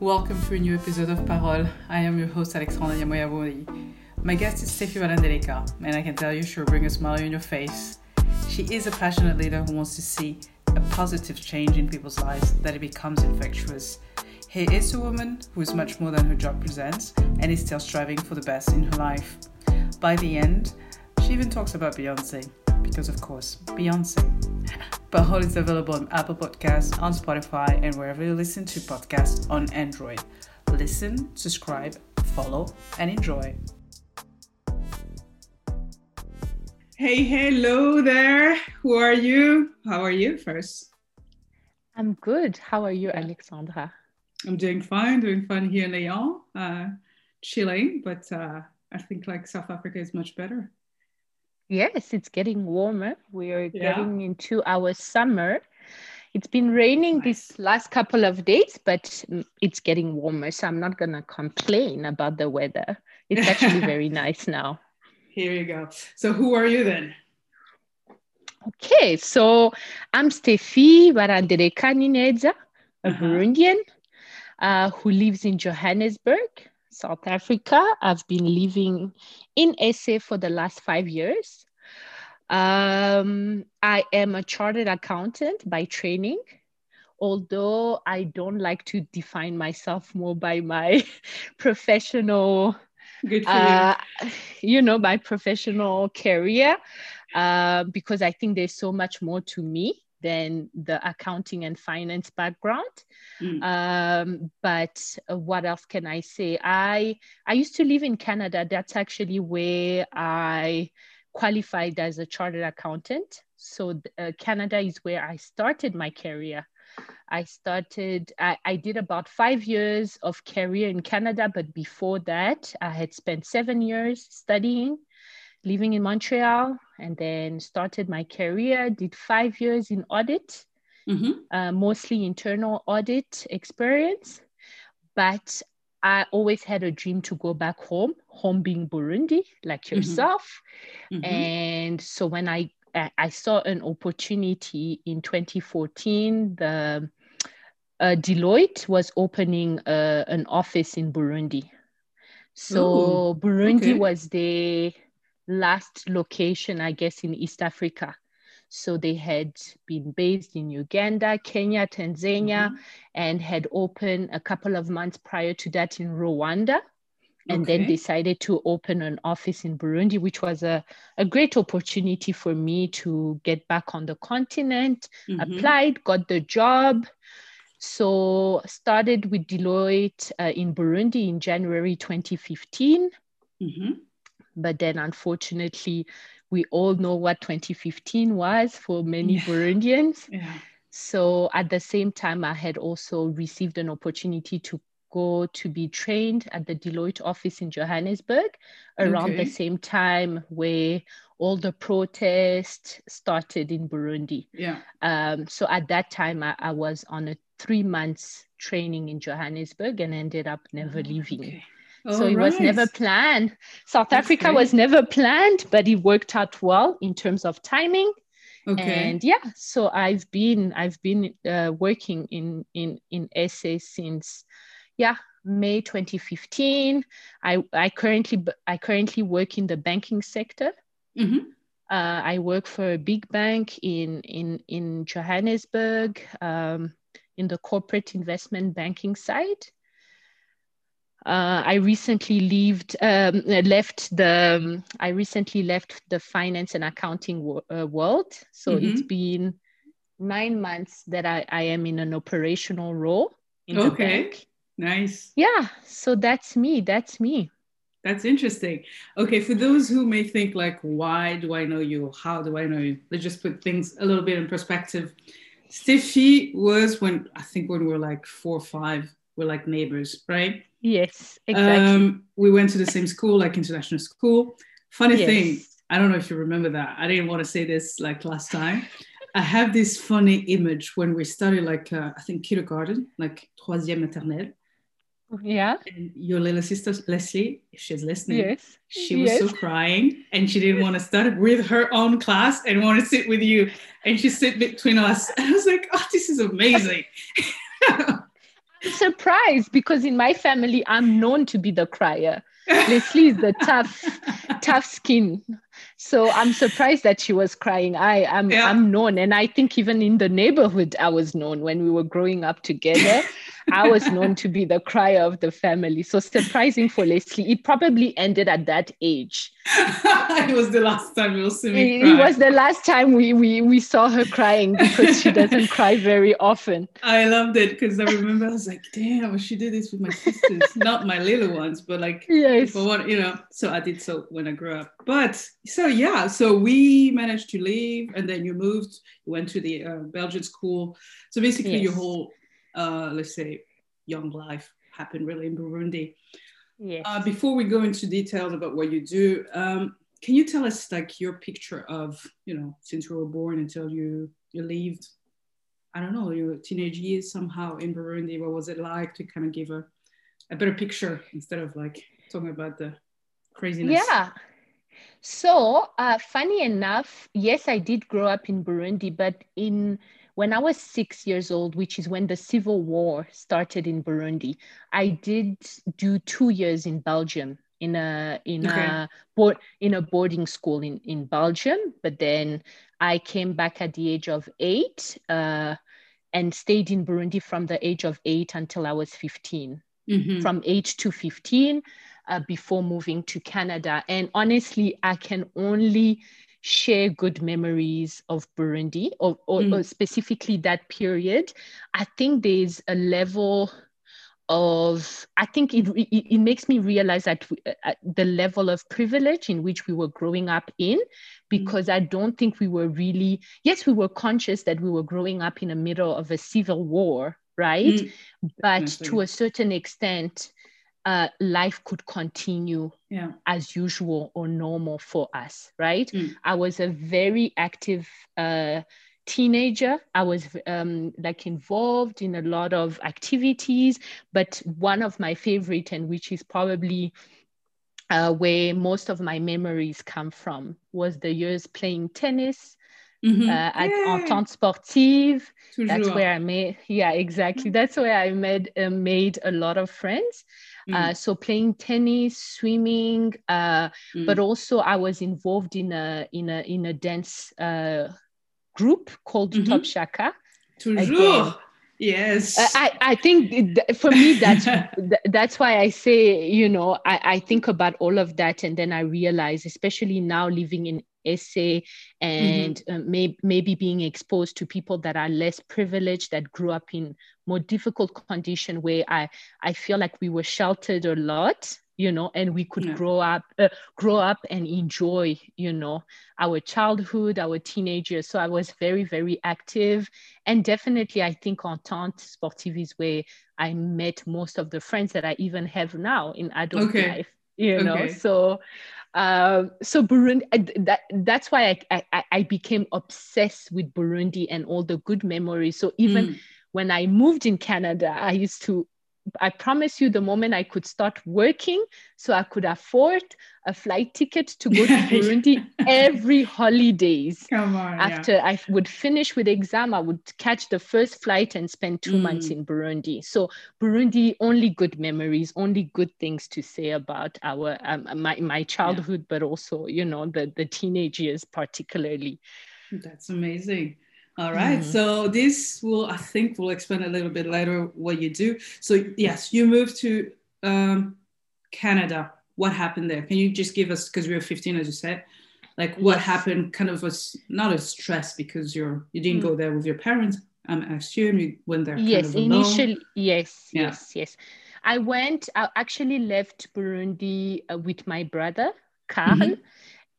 Welcome to a new episode of Parole. I am your host Alexandra Yamoyavoli. My guest is Steffi Valandeleka, and I can tell you she'll bring a smile on your face. She is a passionate leader who wants to see a positive change in people's lives, that it becomes infectious. He is a woman who is much more than her job presents and is still striving for the best in her life. By the end, she even talks about Beyonce, because of course, Beyonce. Parole is available on Apple Podcasts, on Spotify, and wherever you listen to podcasts on Android. Listen, subscribe, follow, and enjoy. Hey, hello there. Who are you? How are you first? I'm good. How are you, Alexandra? I'm doing fine, doing fine here in Lyon, uh, chilling, but uh, I think like South Africa is much better. Yes, it's getting warmer. We are yeah. getting into our summer. It's been raining nice. these last couple of days, but it's getting warmer. So I'm not going to complain about the weather. It's actually very nice now. Here you go. So, who are you then? Okay, so I'm Steffi Varandereka Ninedza, a uh-huh. Burundian uh, who lives in Johannesburg. South Africa. I've been living in SA for the last five years. Um, I am a chartered accountant by training, although I don't like to define myself more by my professional, Good uh, you know, my professional career, uh, because I think there's so much more to me than the accounting and finance background. Mm. Um, but what else can I say? I I used to live in Canada. That's actually where I qualified as a chartered accountant. So uh, Canada is where I started my career. I started, I, I did about five years of career in Canada, but before that, I had spent seven years studying living in Montreal and then started my career, did five years in audit, mm-hmm. uh, mostly internal audit experience. But I always had a dream to go back home, home being Burundi, like mm-hmm. yourself. Mm-hmm. And so when I I saw an opportunity in 2014, the uh, Deloitte was opening uh, an office in Burundi. So Ooh, Burundi okay. was the last location, I guess, in East Africa. So they had been based in Uganda, Kenya, Tanzania, mm-hmm. and had opened a couple of months prior to that in Rwanda. And okay. then decided to open an office in Burundi, which was a, a great opportunity for me to get back on the continent. Mm-hmm. Applied, got the job. So started with Deloitte uh, in Burundi in January 2015. Mm-hmm. But then, unfortunately, we all know what 2015 was for many yeah. Burundians. Yeah. So, at the same time, I had also received an opportunity to go to be trained at the Deloitte office in Johannesburg around okay. the same time where all the protests started in Burundi. Yeah. Um, so at that time, I, I, was on a three months training in Johannesburg and ended up never oh, leaving. Okay so it right. was never planned. South That's Africa great. was never planned, but it worked out well in terms of timing. Okay. And yeah, so I've been I've been uh, working in in in SA since yeah May 2015. I I currently I currently work in the banking sector. Mm-hmm. Uh, I work for a big bank in in in Johannesburg um, in the corporate investment banking side. Uh, I recently left, um, left the um, I recently left the finance and accounting wo- uh, world. So mm-hmm. it's been nine months that I, I am in an operational role in okay. Nice. Yeah. So that's me. That's me. That's interesting. Okay, for those who may think like, why do I know you? How do I know you? Let's just put things a little bit in perspective. Steffi was when I think when we were like four or five, we're like neighbors, right? Yes, exactly. Um, we went to the same school, like international school. Funny yes. thing, I don't know if you remember that. I didn't want to say this like last time. I have this funny image when we started, like uh, I think kindergarten, like troisième maternelle. Yeah. And your little sister Leslie, if she's listening, yes. she was yes. so crying and she didn't want to start with her own class and want to sit with you. And she sit between us. And I was like, oh, this is amazing. surprised because in my family, I'm known to be the crier. Leslie is the tough, tough skin. So I'm surprised that she was crying. I am yeah. I'm known. And I think even in the neighborhood, I was known when we were growing up together. I was known to be the crier of the family. So surprising for Leslie. It probably ended at that age. it was the last time you'll see me. It, it, was the last time we, we we saw her crying because she doesn't cry very often. I loved it because I remember I was like, damn, she did this with my sisters, not my little ones, but like yes. for what you know. So I did so when I grew up. But so yeah, so we managed to leave, and then you moved. You went to the uh, Belgian school. So basically, yes. your whole uh, let's say, young life happened really in Burundi. Yes. Uh, before we go into details about what you do, um, can you tell us like your picture of, you know, since you were born until you you lived, I don't know, your teenage years somehow in Burundi? What was it like to kind of give a, a better picture instead of like talking about the craziness? Yeah. So, uh, funny enough, yes, I did grow up in Burundi, but in when I was six years old, which is when the civil war started in Burundi, I did do two years in Belgium in a in okay. a board in a boarding school in in Belgium. But then I came back at the age of eight uh, and stayed in Burundi from the age of eight until I was 15. Mm-hmm. From eight to 15, uh, before moving to Canada. And honestly, I can only share good memories of Burundi or, or, mm. or, specifically that period, I think there's a level of, I think it, it, it makes me realize that we, uh, the level of privilege in which we were growing up in, mm. because mm. I don't think we were really, yes, we were conscious that we were growing up in the middle of a civil war, right? Mm. But to a certain extent, uh, life could continue yeah. as usual or normal for us, right? Mm. I was a very active uh, teenager. I was um, like involved in a lot of activities, but one of my favorite, and which is probably uh, where most of my memories come from, was the years playing tennis. Mm-hmm. Uh, at Entente Sportive. Toujours. That's where I made, yeah, exactly. That's where I made uh, made a lot of friends. Uh, mm. So playing tennis, swimming, uh, mm. but also I was involved in a in a in a dance uh, group called mm-hmm. Top Shaka. Toujours. Again. Yes. I, I think for me that's that's why I say you know I, I think about all of that and then I realize especially now living in SA and mm-hmm. uh, may, maybe being exposed to people that are less privileged that grew up in more difficult condition where I, I feel like we were sheltered a lot you know and we could yeah. grow up uh, grow up and enjoy you know our childhood our teenagers so i was very very active and definitely i think entente sportive is where i met most of the friends that i even have now in adult okay. life you know okay. so um, so Burundi, that, that's why I, I, I, became obsessed with Burundi and all the good memories. So even mm. when I moved in Canada, I used to I promise you, the moment I could start working, so I could afford a flight ticket to go to Burundi every holidays. Come on. After yeah. I would finish with exam, I would catch the first flight and spend two mm. months in Burundi. So Burundi, only good memories, only good things to say about our um, my my childhood, yeah. but also you know the the teenage years particularly. That's amazing. All right. Mm-hmm. So this will, I think, we'll explain a little bit later what you do. So yes, you moved to um, Canada. What happened there? Can you just give us, because we were 15, as you said, like what yes. happened? Kind of was not a stress because you're you didn't mm-hmm. go there with your parents. Um, I assume you went there. Yes, initially, yes, yeah. yes, yes. I went. I actually left Burundi uh, with my brother Carl. Mm-hmm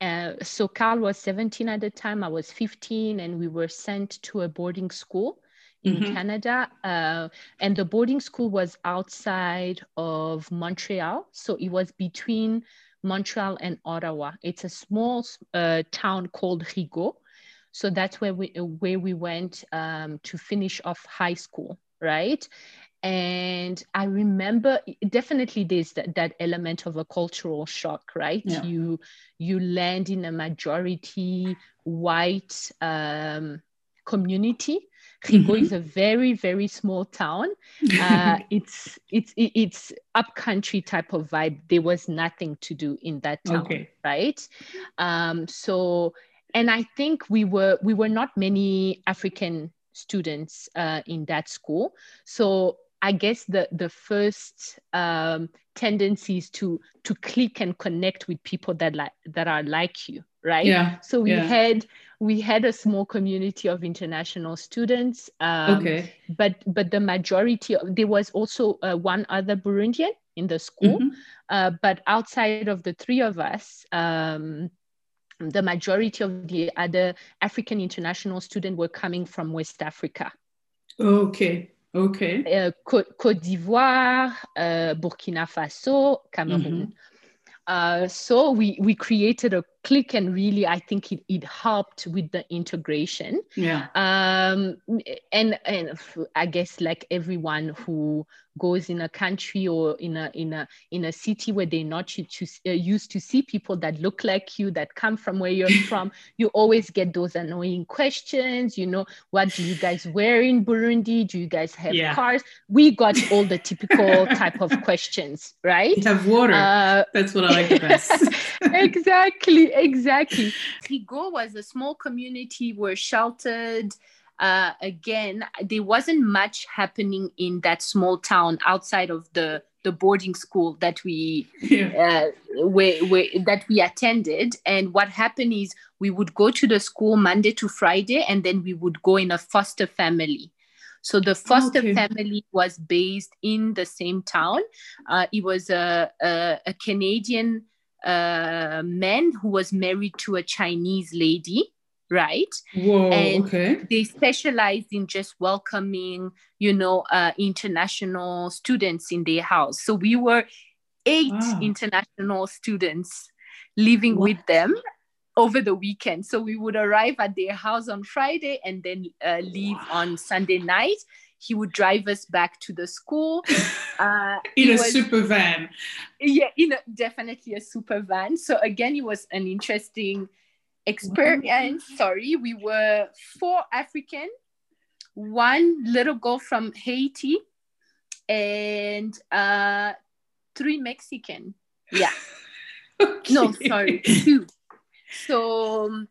uh, so Carl was 17 at the time, I was 15, and we were sent to a boarding school in mm-hmm. Canada. Uh, and the boarding school was outside of Montreal. So it was between Montreal and Ottawa. It's a small uh, town called Rigaud. So that's where we where we went um, to finish off high school, right? And i remember definitely there's that, that element of a cultural shock right yeah. you you land in a majority white um, community Rigaud mm-hmm. is a very, very small town. Uh, it's it's it's upcountry type of vibe. There was nothing to do in that town, okay. right? Um, so, and I think we were we were not many African students uh, in that school. So I guess the the first um, tendencies to to click and connect with people that like that are like you, right? Yeah. So we yeah. had we had a small community of international students. Um, okay. But but the majority of there was also uh, one other Burundian in the school, mm-hmm. uh, but outside of the three of us. Um, the majority of the other African international students were coming from West Africa. Okay. Okay. Uh, Côte d'Ivoire, uh, Burkina Faso, Cameroon. Mm-hmm. Uh, so we we created a clique and really i think it, it helped with the integration. Yeah. Um and and i guess like everyone who goes in a country or in a in a in a city where they're not to, uh, used to see people that look like you that come from where you're from you always get those annoying questions you know what do you guys wear in burundi? Do you guys have yeah. cars? We got all the typical type of questions right? You have water. Uh, that's what i like the best. Exactly exactly Rigaud was a small community we're sheltered uh, again, there wasn't much happening in that small town outside of the the boarding school that we yeah. uh, where, where, that we attended. And what happened is we would go to the school Monday to Friday, and then we would go in a foster family. So the foster okay. family was based in the same town. Uh, it was a, a, a Canadian uh, man who was married to a Chinese lady right? Whoa, and okay. They specialized in just welcoming, you know, uh, international students in their house. So we were eight wow. international students living what? with them over the weekend. So we would arrive at their house on Friday and then uh, leave wow. on Sunday night. He would drive us back to the school. Uh, in a was, super van. Yeah, in a, definitely a super van. So again, it was an interesting experience, sorry, we were four African, one little girl from Haiti, and uh, three Mexican. Yeah. okay. No, sorry, two. So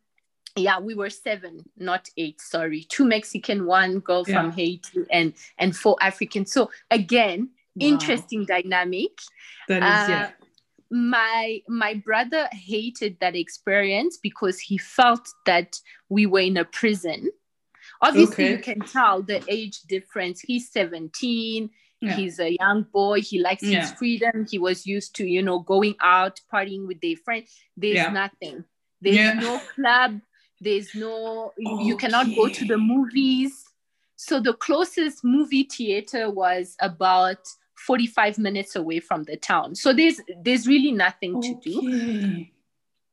yeah, we were seven, not eight. Sorry, two Mexican, one girl yeah. from Haiti, and and four African. So again, wow. interesting dynamic. That is uh, yeah my my brother hated that experience because he felt that we were in a prison obviously okay. you can tell the age difference he's 17 yeah. he's a young boy he likes yeah. his freedom he was used to you know going out partying with their friends there's yeah. nothing there's no club there's no okay. you cannot go to the movies so the closest movie theater was about 45 minutes away from the town. So there's there's really nothing okay. to do.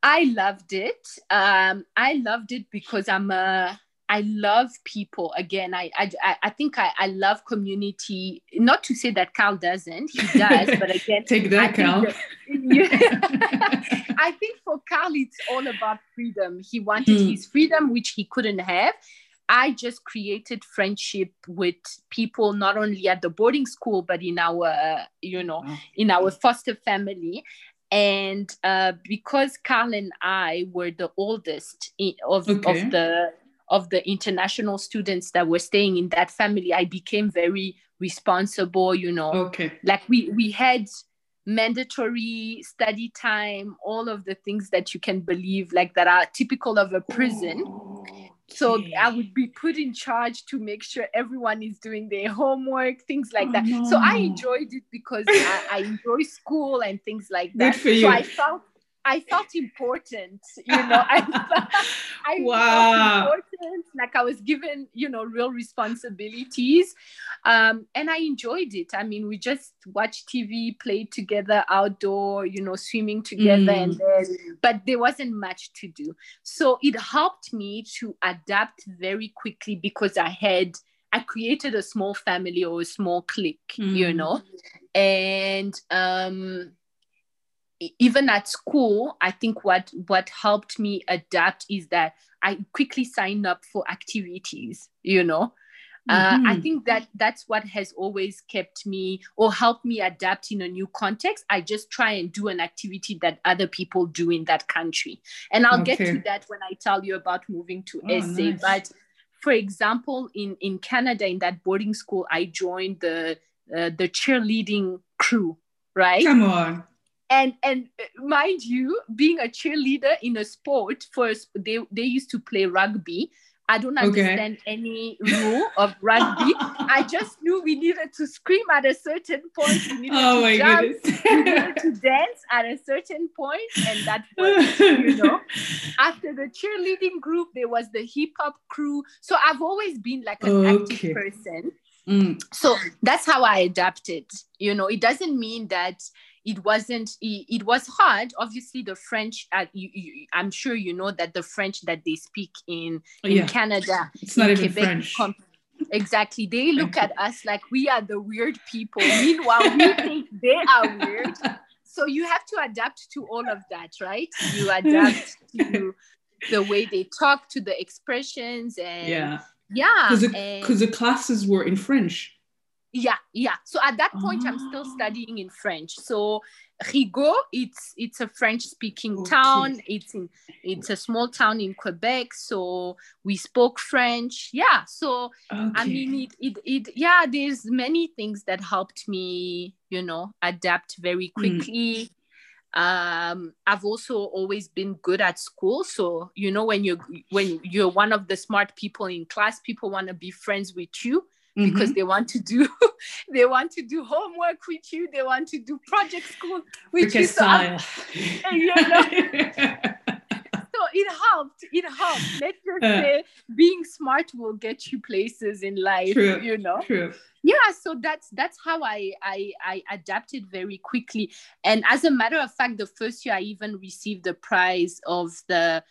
I loved it. Um, I loved it because I'm a I love people. Again, I I, I think I, I love community. Not to say that Carl doesn't, he does, but again, take that, Carl. That, yeah, I think for Carl, it's all about freedom. He wanted mm. his freedom, which he couldn't have, I just created friendship with people not only at the boarding school but in our you know in our foster family and uh, because Carl and I were the oldest in, of, okay. of the of the international students that were staying in that family, I became very responsible. You know, okay, like we we had mandatory study time, all of the things that you can believe, like that are typical of a prison. So I would be put in charge to make sure everyone is doing their homework, things like oh, that. No. So I enjoyed it because I, I, enjoy school and things like that. Good for you. So I felt I felt important, you know. I, felt, I wow. felt important, like I was given, you know, real responsibilities, um, and I enjoyed it. I mean, we just watched TV, played together outdoor, you know, swimming together, mm. and then, but there wasn't much to do. So it helped me to adapt very quickly because I had. I created a small family or a small clique, mm. you know, and um, even at school i think what what helped me adapt is that i quickly signed up for activities you know Uh, mm-hmm. I think that that's what has always kept me or helped me adapt in a new context. I just try and do an activity that other people do in that country. And I'll okay. get to that when I tell you about moving to oh, SA. Nice. But for example, in, in Canada, in that boarding school, I joined the uh, the cheerleading crew, right? Come on. And and uh, mind you, being a cheerleader in a sport, first they they used to play rugby I don't understand okay. any rule of rugby. I just knew we needed to scream at a certain point. We needed oh to jump. we needed to dance at a certain point, and that was, you know. After the cheerleading group, there was the hip hop crew. So I've always been like an okay. active person. Mm. So that's how I adapted. You know, it doesn't mean that it wasn't it, it was hard. Obviously the french uh, you, you, i'm sure you know that the french that they speak in in yeah. canada it's not even Quebec, french. com- exactly. They look at us like we are the weird people. Meanwhile we think they are weird. So you have to adapt to all of that right? You adapt to the way they talk to the expressions and yeah. Yeah because the, the classes were in french yeah yeah so at that point oh. i'm still ah. studying in french so rigaud it's it's a french speaking okay. town it's in it's a small town in quebec so we spoke french yeah so okay. i mean it, it it yeah there's many things that helped me you know adapt very hmm. quickly mm. um i've also always been good at school so you know when you're when you're one of the smart people in class people want to be friends with you mm-hmm. because they want to do they want to do homework with you. They want to do project school with because you. Style. you know so it helped it helped. Let's just uh, say being smart will get you places in life true, you know? true. Yeah so that's that's how I, I i adapted very quickly. And as a matter of fact the first year i even received the prize of the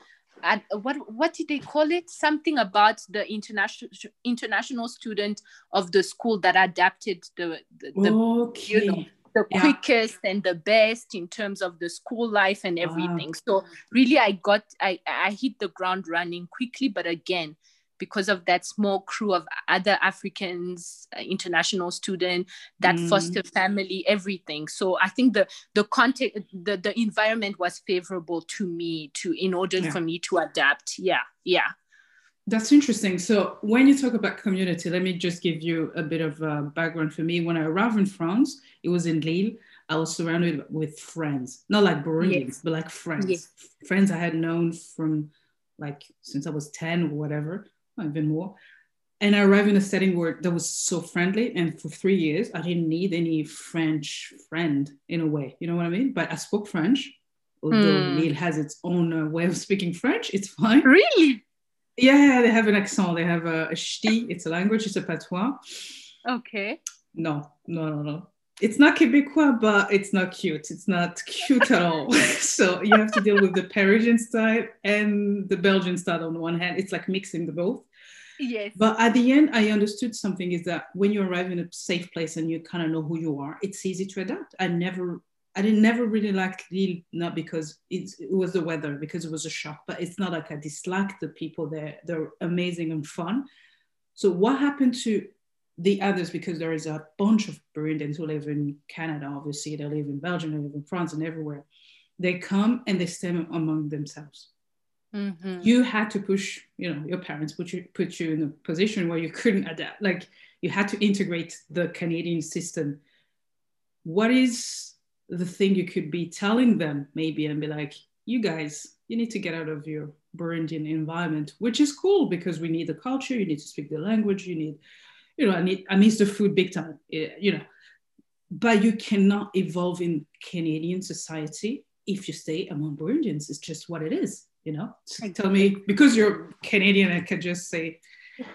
at what what did they call it? Something about the international international student of the school that adapted the the, the okay. you know the yeah. quickest and the best in terms of the school life and everything. Wow. So really, I got I I hit the ground running quickly, but again, because of that small crew of other Africans, uh, international student, that mm. foster family, everything. So I think the the context, the, the environment was favorable to me to in order yeah. for me to adapt. Yeah, yeah. That's interesting. So when you talk about community, let me just give you a bit of a background for me. When I arrived in France, it was in Lille. I was surrounded with friends, not like Burundians, yes. but like friends, yes. friends I had known from like since I was 10 or whatever even more. And I arrived in a setting where that was so friendly. And for three years, I didn't need any French friend in a way. You know what I mean? But I spoke French, although mm. Lille has its own uh, way of speaking French. It's fine. Really? Yeah, they have an accent. They have a, a ch'ti. It's a language. It's a patois. Okay. No, no, no, no. It's not Quebecois, but it's not cute. It's not cute at all. so you have to deal with the Parisian style and the Belgian style on the one hand. It's like mixing the both. Yes. But at the end, I understood something is that when you arrive in a safe place and you kind of know who you are, it's easy to adapt. I never, I didn't never really like Lille, not because it was the weather, because it was a shock, but it's not like I dislike the people there. They're amazing and fun. So what happened to the others, because there is a bunch of Burundians who live in Canada, obviously, they live in Belgium, they live in France and everywhere. They come and they stem among themselves Mm-hmm. You had to push, you know, your parents put you put you in a position where you couldn't adapt. Like you had to integrate the Canadian system. What is the thing you could be telling them maybe and be like, you guys, you need to get out of your Burundian environment, which is cool because we need the culture, you need to speak the language, you need, you know, I need I miss the food big time, eh, you know. But you cannot evolve in Canadian society if you stay among Burundians. It's just what it is you know tell me because you're canadian i can just say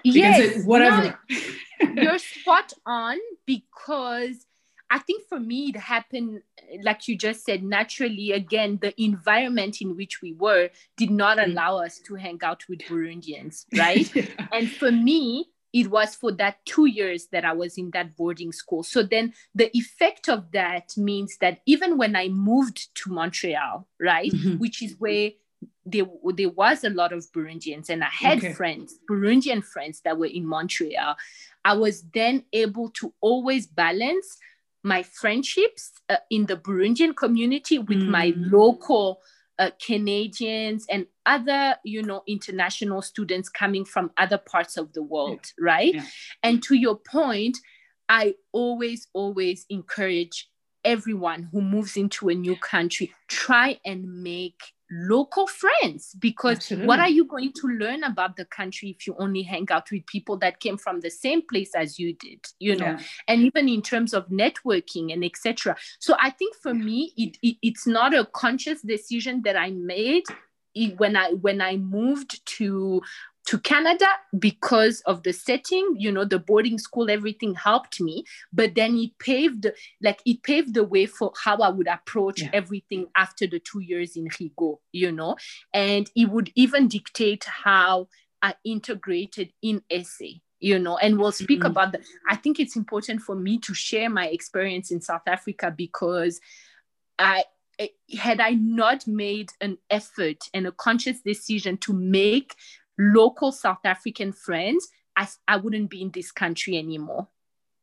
yes whatever no, you're spot on because i think for me it happened like you just said naturally again the environment in which we were did not mm. allow us to hang out with burundians right yeah. and for me it was for that two years that I was in that boarding school. So then the effect of that means that even when I moved to Montreal, right, mm-hmm. which is where there, there was a lot of Burundians, and I had okay. friends, Burundian friends that were in Montreal. I was then able to always balance my friendships uh, in the Burundian community with mm. my local uh, Canadians and other, you know, international students coming from other parts of the world, yeah. right? Yeah. And to your point, I always, always encourage everyone who moves into a new country try and make local friends because Absolutely. what are you going to learn about the country if you only hang out with people that came from the same place as you did you know yeah. and even in terms of networking and etc so i think for me it, it, it's not a conscious decision that i made when i when i moved to to Canada because of the setting, you know, the boarding school, everything helped me. But then it paved, like it paved the way for how I would approach yeah. everything after the two years in Rigaud, you know, and it would even dictate how I integrated in SA you know and we'll speak mm-hmm. about that i think it's important for me to share my experience in south africa because i had i not made an effort and a conscious decision to make local South African friends, I, I wouldn't be in this country anymore.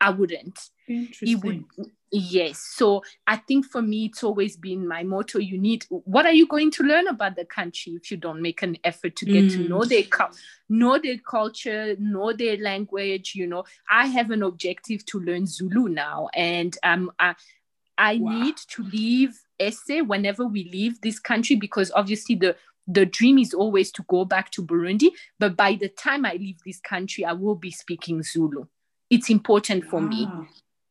I wouldn't. Interesting. Would, yes. So I think for me, it's always been my motto. You need. What are you going to learn about the country if you don't make an effort to get mm. to know mm. their know their culture, know their language? You know, I have an objective to learn Zulu now, and um, I, I wow. need to leave SA whenever we leave this country because obviously the the dream is always to go back to Burundi. But by the time I leave this country, I will be speaking Zulu. It's important for me. Ah,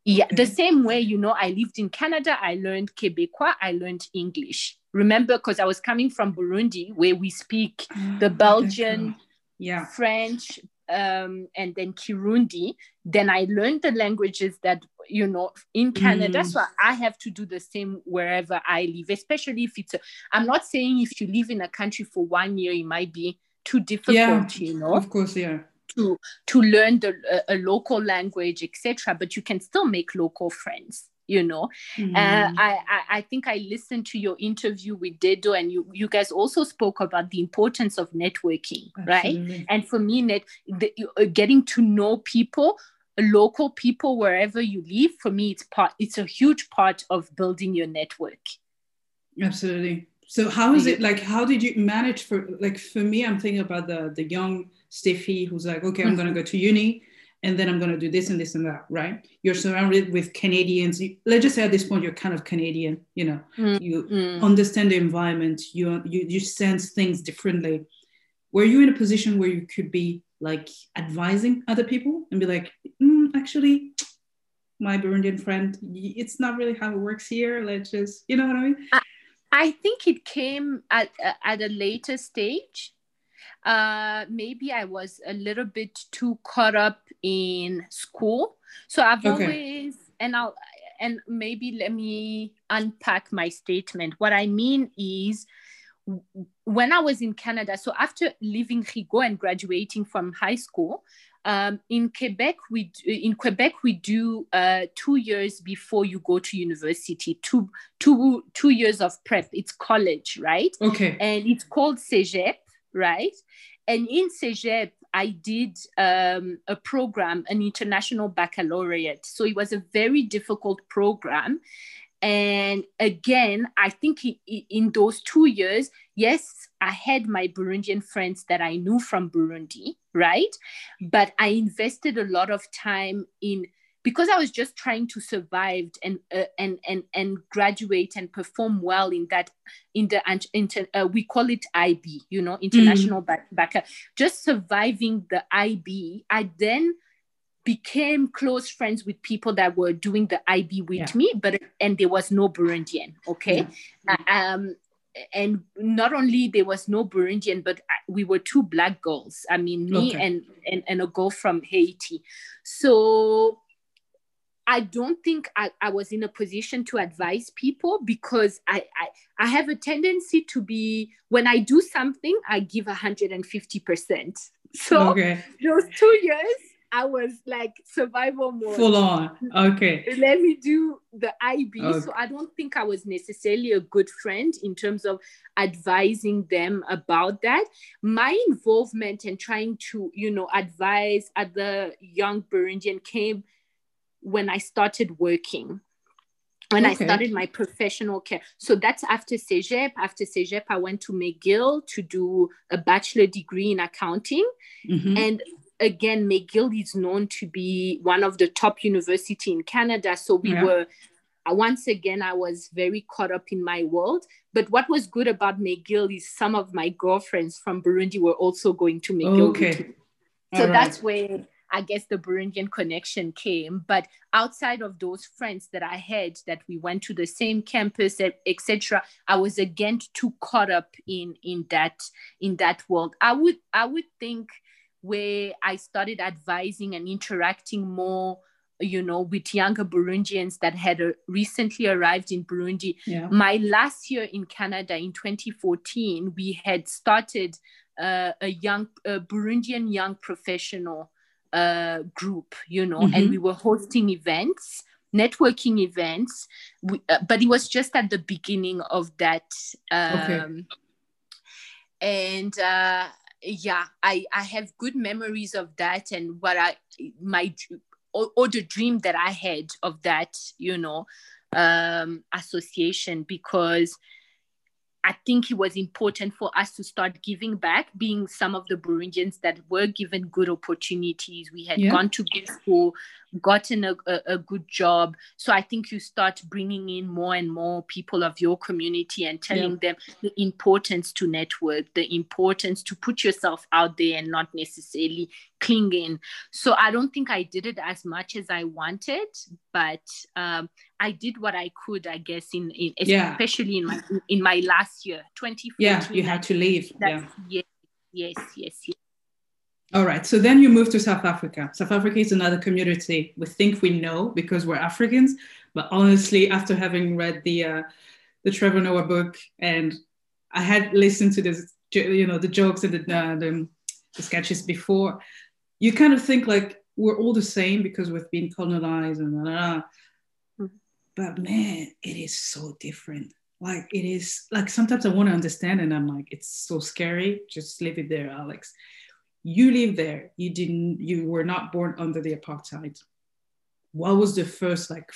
yeah, okay. the same way, you know, I lived in Canada, I learned Quebecois, I learned English. Remember, because I was coming from Burundi, where we speak ah, the Belgian, yeah. French, um, and then Kirundi. Then I learned the languages that you know in canada mm. so i have to do the same wherever i live especially if it's a, i'm not saying if you live in a country for one year it might be too difficult yeah, you know of course yeah to to learn the a, a local language etc but you can still make local friends you know? Mm. uh, I, I, I think i listened to your interview with dedo and you you guys also spoke about the importance of networking Absolutely. right and for me net the, uh, getting to know people local people wherever you live for me it's part it's a huge part of building your network. Absolutely. So how is it like how did you manage for like for me i'm thinking about the the young Steffi who's like okay i'm going to go to uni and then i'm going to do this and this and that right you're surrounded with canadians let's just say at this point you're kind of canadian you know mm. you mm. understand the environment you, you you sense things differently were you in a position where you could be like advising other people and be like, mm, actually, my Burundian friend, it's not really how it works here. Let's just, you know what I mean? I, I think it came at at a later stage. Uh, maybe I was a little bit too caught up in school. So I've okay. always, and I'll, and maybe let me unpack my statement. What I mean is, when I was in Canada, so after leaving Rigaud and graduating from high school, um, in Quebec, we in Quebec we do uh, two years before you go to university, two two two years of prep. It's college, right? Okay. And it's called CEGEP, right? And in CEGEP, I did um, a program, an international baccalaureate. So it was a very difficult program. And again, I think in those two years, yes, I had my Burundian friends that I knew from Burundi, right? But I invested a lot of time in because I was just trying to survive and uh, and and and graduate and perform well in that in the inter, uh, we call it IB, you know, international mm. back, back just surviving the IB. I then became close friends with people that were doing the IB with yeah. me, but and there was no Burundian. Okay, yeah. uh, um, and not only there was no Burundian, but we were two black girls. I mean, me okay. and, and and a girl from Haiti. So I don't think I, I was in a position to advise people because I, I I have a tendency to be when I do something, I give 150%. So okay. those two years I was like survival mode. Full on. Okay. Let me do the IB. Okay. So I don't think I was necessarily a good friend in terms of advising them about that. My involvement and trying to, you know, advise other young Burundian came when I started working when okay. I started my professional care. So that's after CEGEP. After CEGEP, I went to McGill to do a bachelor degree in accounting. Mm-hmm. And again, McGill is known to be one of the top university in Canada. So we yeah. were uh, once again, I was very caught up in my world. But what was good about McGill is some of my girlfriends from Burundi were also going to McGill. Okay. So that's where I guess the Burundian connection came. But outside of those friends that I had that we went to the same campus, etc., I was again too caught up in in that in that world. I would I would think where I started advising and interacting more you know with younger burundians that had uh, recently arrived in burundi yeah. my last year in canada in 2014 we had started uh, a young a burundian young professional uh, group, you know, mm-hmm. and we were hosting events, networking events, we, uh, but it was just at the beginning of that. Um, okay. And uh, yeah, I, I have good memories of that and what I, my, or, or the dream that I had of that, you know, um, association because I think it was important for us to start giving back, being some of the Burundians that were given good opportunities. We had yeah. gone to good school, gotten a, a, a, good job. So I think you start bringing in more and more people of your community and telling yeah. them the importance to network, the importance to put yourself out there and not necessarily clinging. So I don't think I did it as much as I wanted, but um, I did what I could, I guess, in, in yeah. especially in my in my last year, 2014. Yeah, you had to leave. Yeah. Yes, yes, yes, yes. All right. So then you moved to South Africa. South Africa is another community we think we know because we're Africans, but honestly, after having read the uh, the Trevor Noah book and I had listened to this, you know, the jokes and the, uh, the, the sketches before, you kind of think like we're all the same because we've been colonized and blah, blah, blah. But man it is so different. Like it is like sometimes i want to understand and i'm like it's so scary just leave it there alex. You live there you didn't you were not born under the apartheid. What was the first like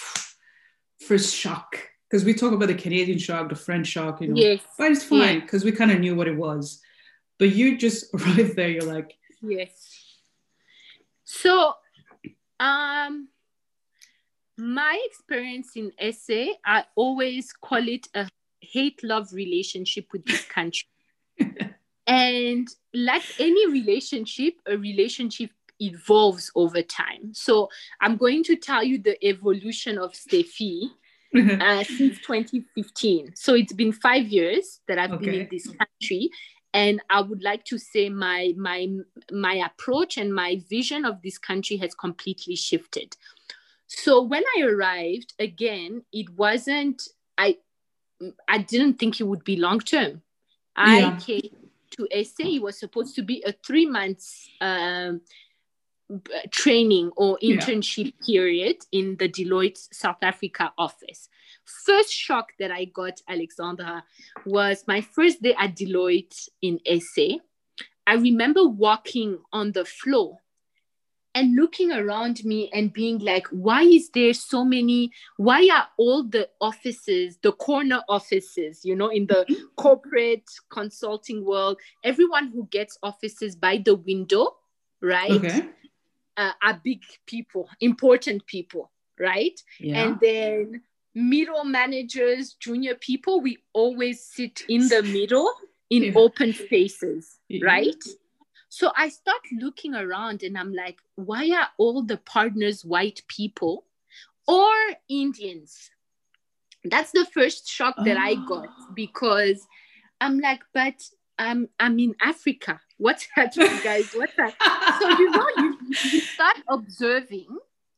first shock? Because we talk about the canadian shock the french shock you know yes. but it's fine because yeah. we kind of knew what it was. But you just arrived there you're like yes. So, um, my experience in SA, I always call it a hate love relationship with this country. and like any relationship, a relationship evolves over time. So, I'm going to tell you the evolution of Steffi. uh, since 2015. So it's been five years that I've okay. been in this country and i would like to say my my my approach and my vision of this country has completely shifted so when i arrived again it wasn't i i didn't think it would be long term i yeah. came to sa it was supposed to be a three months um, training or internship yeah. period in the deloitte south africa office first shock that I got, Alexandra, was my first day at Deloitte in SA. I remember walking on the floor and looking around me and being like, why is there so many? Why are all the offices, the corner offices, you know, in the corporate consulting world, everyone who gets offices by the window, right? Okay. Uh, are big people, important people, right? Yeah. And then middle managers, junior people, we always sit in the middle in yeah. open spaces, right? So I start looking around and I'm like, why are all the partners white people or Indians? That's the first shock that oh. I got ah. because I'm like, but I'm I'm in Africa. What's happening, guys? What's that? so you know, you, you start observing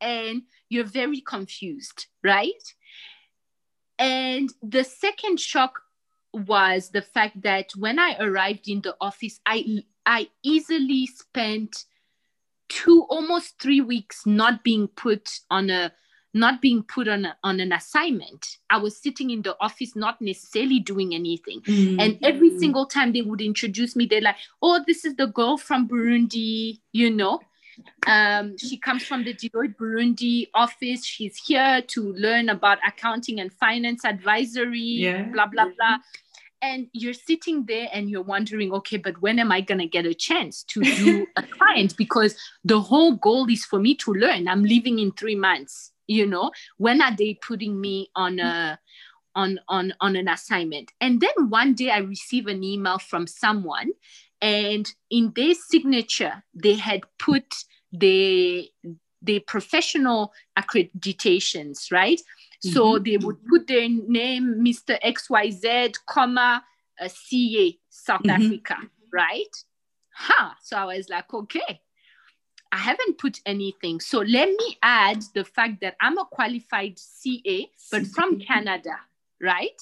and you're very confused, right? And the second shock was the fact that when I arrived in the office, I I easily spent two almost three weeks not being put on a not being put on a, on an assignment i was sitting in the office not necessarily doing anything mm-hmm. and every single time they would introduce me they're like oh this is the girl from burundi you know um, she comes from the Deloitte Burundi office. She's here to learn about accounting and finance advisory, yeah. blah, blah, blah and you're sitting there and you're wondering okay but when am i going to get a chance to do a client? Because the whole goal is for me to learn. I'm leaving in 3 months you know? When are they putting me on a on on on an assignment? And then one day i receive an email from someone and in their signature they had put the the professional accreditations right so mm-hmm. they would put their name, Mr. XYZ, comma, uh, CA, South mm-hmm. Africa, right? Huh. So I was like, okay, I haven't put anything. So let me add the fact that I'm a qualified CA, but from Canada, right?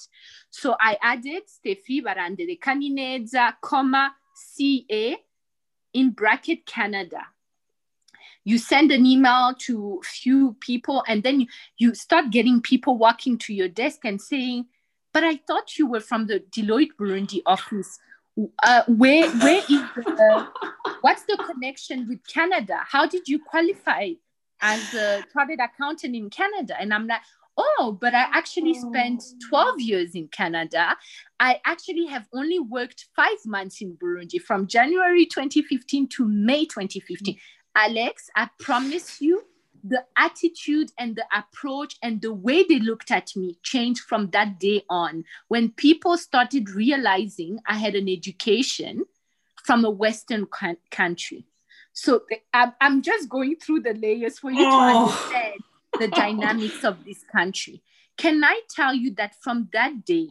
So I added Steffi Barandere Kanineza, comma, CA in bracket Canada you send an email to few people and then you, you start getting people walking to your desk and saying but i thought you were from the deloitte burundi office. Uh, where where is the, what's the connection with canada? How did you qualify as a chartered accountant in canada? And i'm like oh but i actually spent 12 years in canada. I actually have only worked five months in burundi from january 2015 to may 2015 Alex, I promise you, the attitude and the approach and the way they looked at me changed from that day on. When people started realizing I had an education from a Western country. So I'm just going through the layers for you oh. to understand the dynamics of this country. Can I tell you that from that day,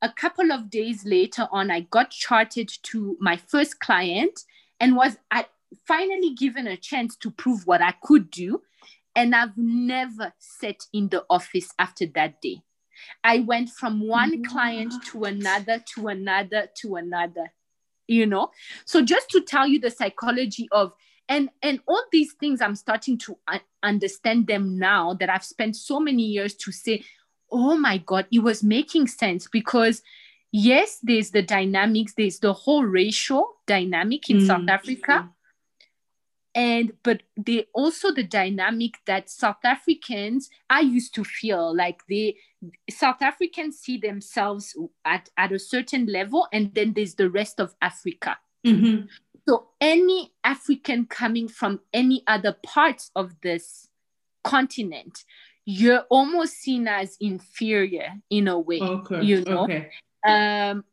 a couple of days later on, I got charted to my first client and was at finally given a chance to prove what I could do. And I've never sat in the office after that day. I went from one client to another, to another, to another, you know? So just to tell you the psychology of, and, and all these things, I'm starting to understand them now that I've spent so many years to say, oh my God, it was making sense because yes, there's the dynamics, there's the whole racial dynamic in mm. South Africa and but they also the dynamic that south africans i used to feel like they south africans see themselves at, at a certain level and then there's the rest of africa mm-hmm. so any african coming from any other parts of this continent you're almost seen as inferior in a way okay. you know okay. um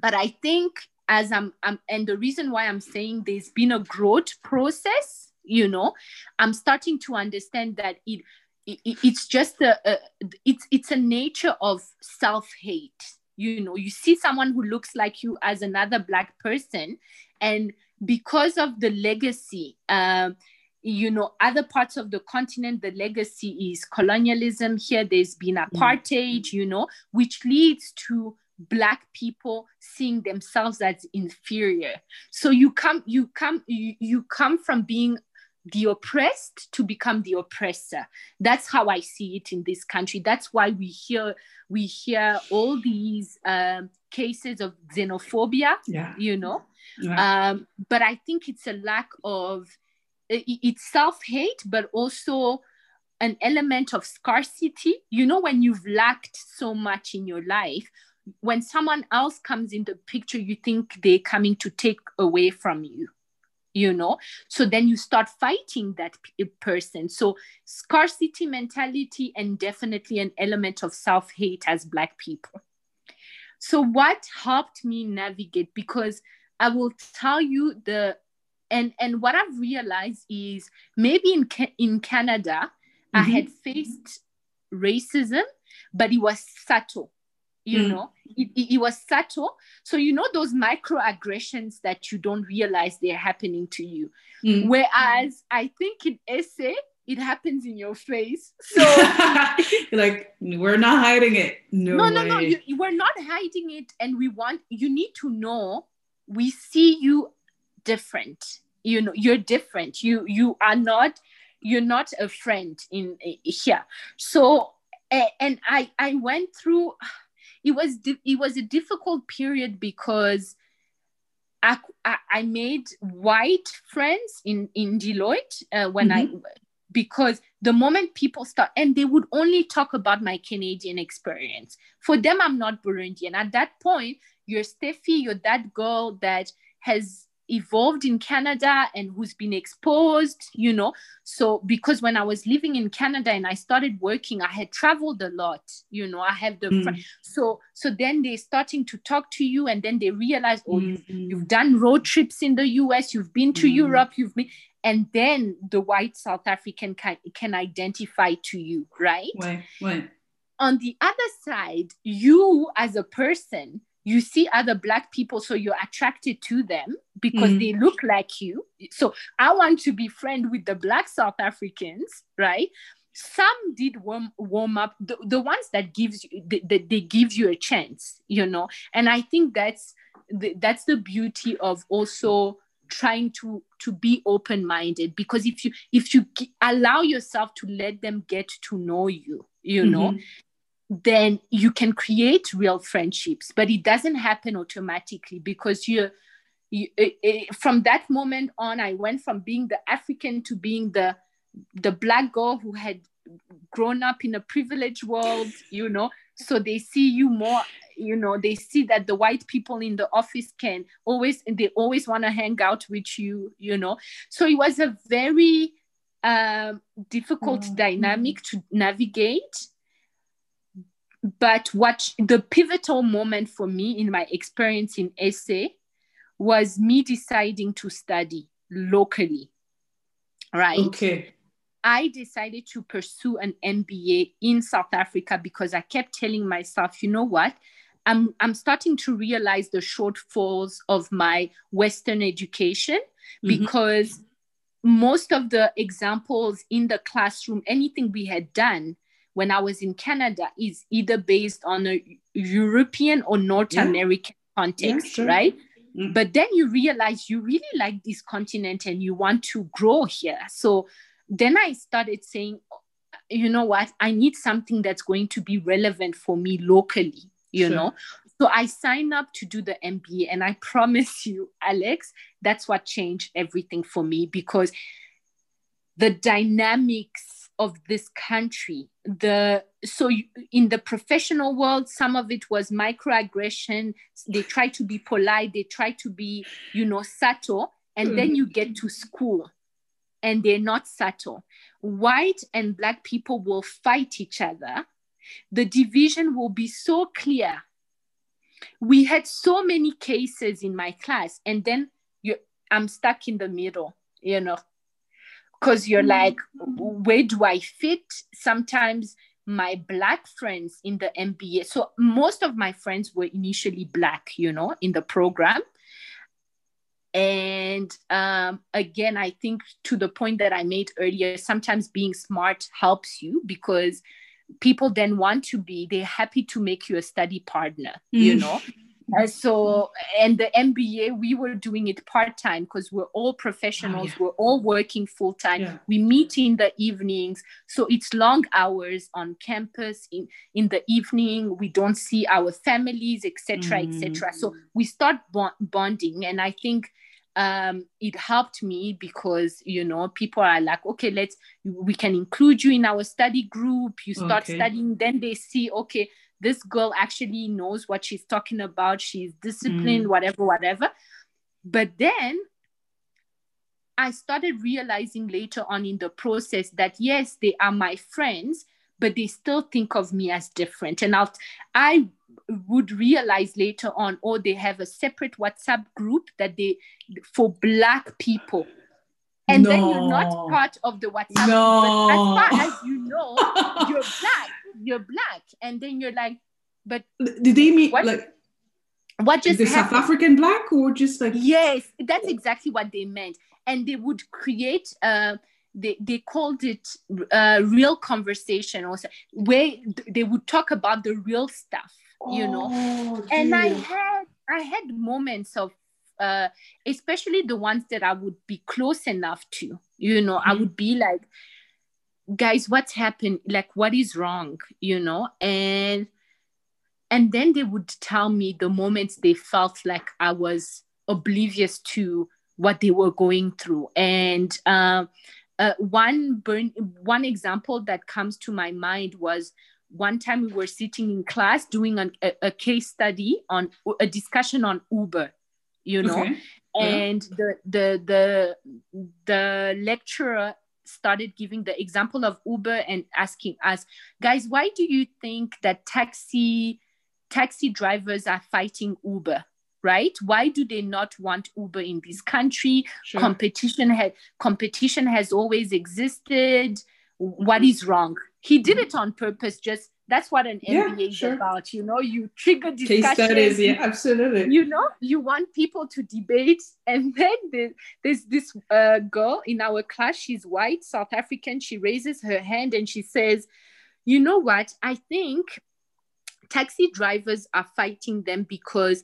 but i think as I'm, I'm and the reason why i'm saying there's been a growth process you know i'm starting to understand that it, it it's just a, a it's it's a nature of self-hate you know you see someone who looks like you as another black person and because of the legacy um, you know other parts of the continent the legacy is colonialism here there's been mm. apartheid you know which leads to black people seeing themselves as inferior. So you come you come you, you come from being the oppressed to become the oppressor. That's how i see it in this country. That's why we hear we hear all these um, cases of xenophobia yeah. you know? Yeah. um, but i think it's a lack of it's self-hate but also an element of scarcity. You know when you've lacked so much in your life when someone else comes in the picture, you think they're coming to take away from you, you know? So then you start fighting that p- person. So scarcity mentality and definitely an element of self hate as Black people. So, what helped me navigate? Because I will tell you the and and what I've realized is maybe in in Canada mm-hmm. I had faced racism, but it was subtle you mm. know? It, it, it, was subtle. So you know those microaggressions that you don't realize they're happening to you? Mm. whereas i think in SA it happens in your face. So like we're not hiding it. No no no, no you, we're not hiding it and we want you need to know we see you different. You know you're different. You you are not you're not a friend in here. So and i i went through it was it was a difficult period because I, I made white friends in in Deloitte uh, when mm-hmm. I because the moment people start and they would only talk about my Canadian experience. For them, I'm not Burundian. At that point, you're Steffi, you're that girl that has evolved in Canada and who's been exposed, you know. So, because when I was living in Canada and I started working, I had traveled a lot, you know. I have the mm. so so then they're starting to talk to you, and then they realize, oh, mm-hmm. you've, you've done road trips in the US, you've been to mm. Europe, you've been, and then the white South African can can identify to you, right? Right, right. On the other side, you as a person you see other black people so you're attracted to them because mm. they look like you. So i want to be friend with the black south africans right? Some did warm warm up. The, the ones that gives you that they, they give you a chance you know? And i think that's the, that's the beauty of also trying to to be open minded because if you if you allow yourself to let them get to know you you mm-hmm. Then you can create real friendships but it doesn't happen automatically because you're you, it, it, from that moment on i went from being the african to being the the black girl who had grown up in a privileged world you know? So they see you more you know they see that the white people in the office can always and they always want to hang out with you you know? So it was a very um, difficult mm-hmm. dynamic to navigate but what the pivotal moment for me in my experience in SA was me deciding to study locally. Right. Okay. I decided to pursue an MBA in South Africa because I kept telling myself, you know what? I'm, I'm starting to realize the shortfalls of my Western education mm-hmm. because most of the examples in the classroom, anything we had done, when I was in Canada is either based on a European or North yeah. American context, yeah, sure. right? Mm. But then you realize you really like this continent and you want to grow here. So then I started saying, you know what, I need something that's going to be relevant for me locally, you sure. know? So I signed up to do the MBA, and I promise you, Alex, that's what changed everything for me because the dynamics of this country. The so in the professional world some of it was microaggression. They try to be polite. They try to be you know subtle. And mm. then you get to school and they're not subtle. White and black people will fight each other. The division will be so clear. We had so many cases in my class. And then you i'm stuck in the middle you know because you're like, where do I fit? Sometimes my black friends in the MBA, so most of my friends were initially black, you know, in the program. And um, again, I think to the point that I made earlier, sometimes being smart helps you because people then want to be, they're happy to make you a study partner, mm. you know? Uh, so and the mba we were doing it part-time because we're all professionals oh, yeah. we're all working full-time yeah. we meet in the evenings so it's long hours on campus in in the evening we don't see our families etc mm. etc so we start bonding and i think um, it helped me because you know people are like okay let's we can include you in our study group you start okay. studying then they see okay this girl actually knows what she's talking about she's disciplined mm. whatever whatever but then i started realizing later on in the process that yes they are my friends but they still think of me as different and i'll i would realize later on or oh, they have a separate whatsapp group that they for black people and no. then you're not part of the whatsapp no. group, but as far as you know you're black you're black and then you're like but did they mean what, like what just the South African black or just like yes that's exactly what they meant and they would create uh they, they called it uh, real conversation also where they would talk about the real stuff you know oh, and i had i had moments of uh, especially the ones that I would be close enough to. You know, mm-hmm. I would be like, guys, what's happened? Like, what is wrong? You know, and and then they would tell me the moments they felt like I was oblivious to what they were going through. And uh, uh, one burn, one example that comes to my mind was one time we were sitting in class doing an, a, a, case study on a discussion on Uber, you know, okay. and yeah. the the the the lecturer started giving the example of Uber and asking us, guys, why do you think that taxi taxi drivers are fighting Uber? right why do they not want uber in this country sure. competition has competition has always existed what is wrong he did it on purpose just that's what an yeah, MBA is sure. about. You know, you trigger discussion. Case studies, yeah, absolutely. You know, you want people to debate, and then there's this uh, girl in our class. She's white, South African. She raises her hand and she says, "You know what? I think taxi drivers are fighting them because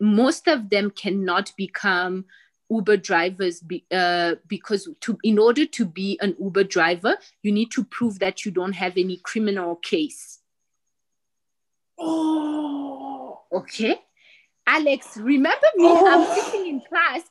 most of them cannot become Uber drivers be, uh, because to in order to be an Uber driver, you need to prove that you don't have any criminal case. Oh, okay. Alex, remember me? Oh. I'm sitting in class,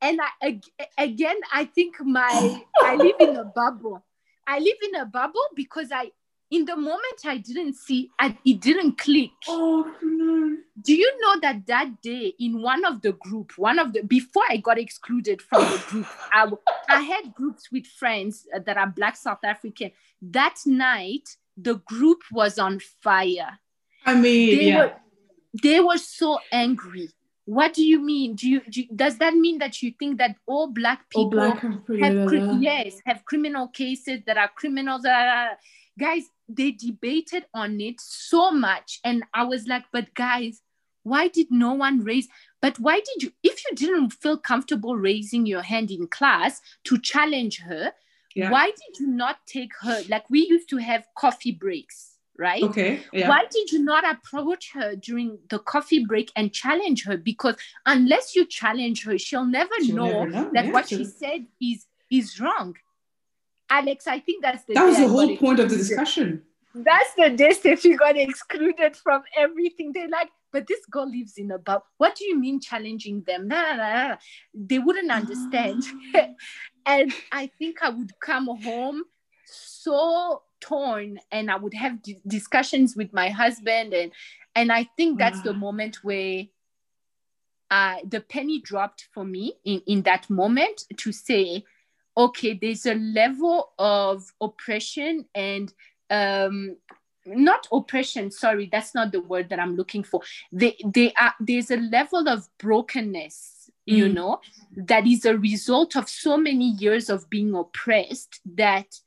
and I again I think my I live in a bubble. I live in a bubble because I in the moment I didn't see, I, it didn't click. Oh no! Do you know that that day in one of the group, one of the before I got excluded from the group, I, I had groups with friends uh, that are Black South African. That night, the group was on fire. I mean, they yeah. were they were so angry. What do you mean? Do you, do you, does that mean that you think that all black people all black have yes have criminal cases that are criminals? Guys, they debated on it so much and i was like but guys why did no one raise but why did you if you didn't feel comfortable raising your hand in class to challenge her yeah. why did you not take her like we used to have coffee breaks right okay yeah. why did you not approach her during the coffee break and challenge her because unless you challenge her she'll never, she'll know, never know, that yeah, what she said is is wrong Alex, I think that's the that was the whole point of the discussion. That's the day Steffi got excluded from everything. They're like, but this girl lives in a bubble. What do you mean challenging them? Nah, nah, nah. They wouldn't understand. and I think I would come home so torn and I would have d- discussions with my husband. And, and I think that's the moment where uh, the penny dropped for me in, in that moment to say, okay, there's a level of oppression and um, not oppression sorry that's not the word that i'm looking for they, they are there's a level of brokenness mm. you know that is a result of so many years of being oppressed that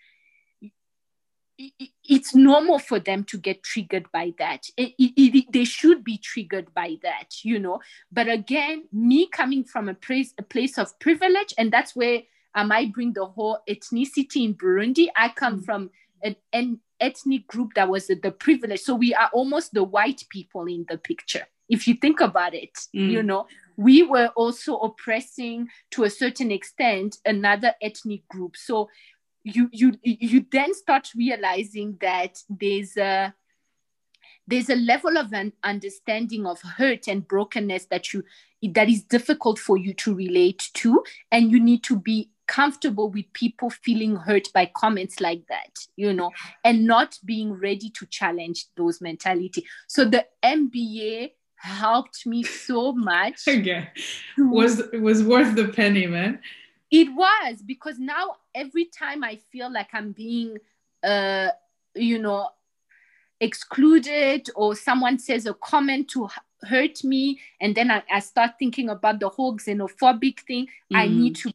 it's normal for them to get triggered by that it, it, it, they should be triggered by that you know but again me coming from a place a place of privilege and that's where I might bring the whole ethnicity in Burundi. I come mm. from an, an, ethnic group that was the, the privilege. So we are almost the white people in the picture. If you think about it, mm. you know, we were also oppressing to a certain extent another ethnic group. So you you you then start realizing that there's a there's a level of an understanding of hurt and brokenness that you that is difficult for you to relate to and you need to be comfortable with people feeling hurt by comments like that you know and not being ready to challenge those mentality. So the mba helped me so much yeah was was worth the penny man it was because now every time i feel like i'm being uh you know excluded or someone says a comment to hurt me and then I, I start thinking about the whole xenophobic thing mm. i need to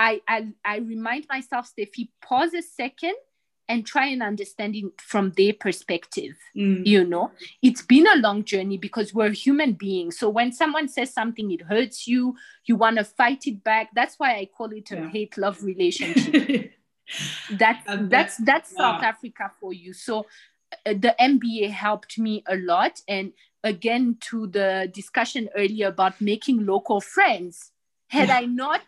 I, I, I remind myself, Steffi, pause a second and try and understand it from their perspective. Mm. You know, it's been a long journey because we're human beings. So when someone says something, it hurts you, you want to fight it back. That's why I call it a yeah. hate love relationship. that, that's that's yeah. South Africa for you. So uh, the MBA helped me a lot. And again to the discussion earlier about making local friends. Had yeah. I not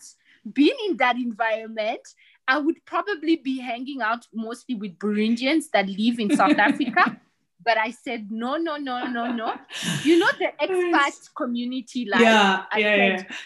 been in that environment, I would probably be hanging out mostly with Burundians that live in South Africa. But I said, no, no, no, no, no. You know, the expat community life. Yeah, I yeah, said, yeah.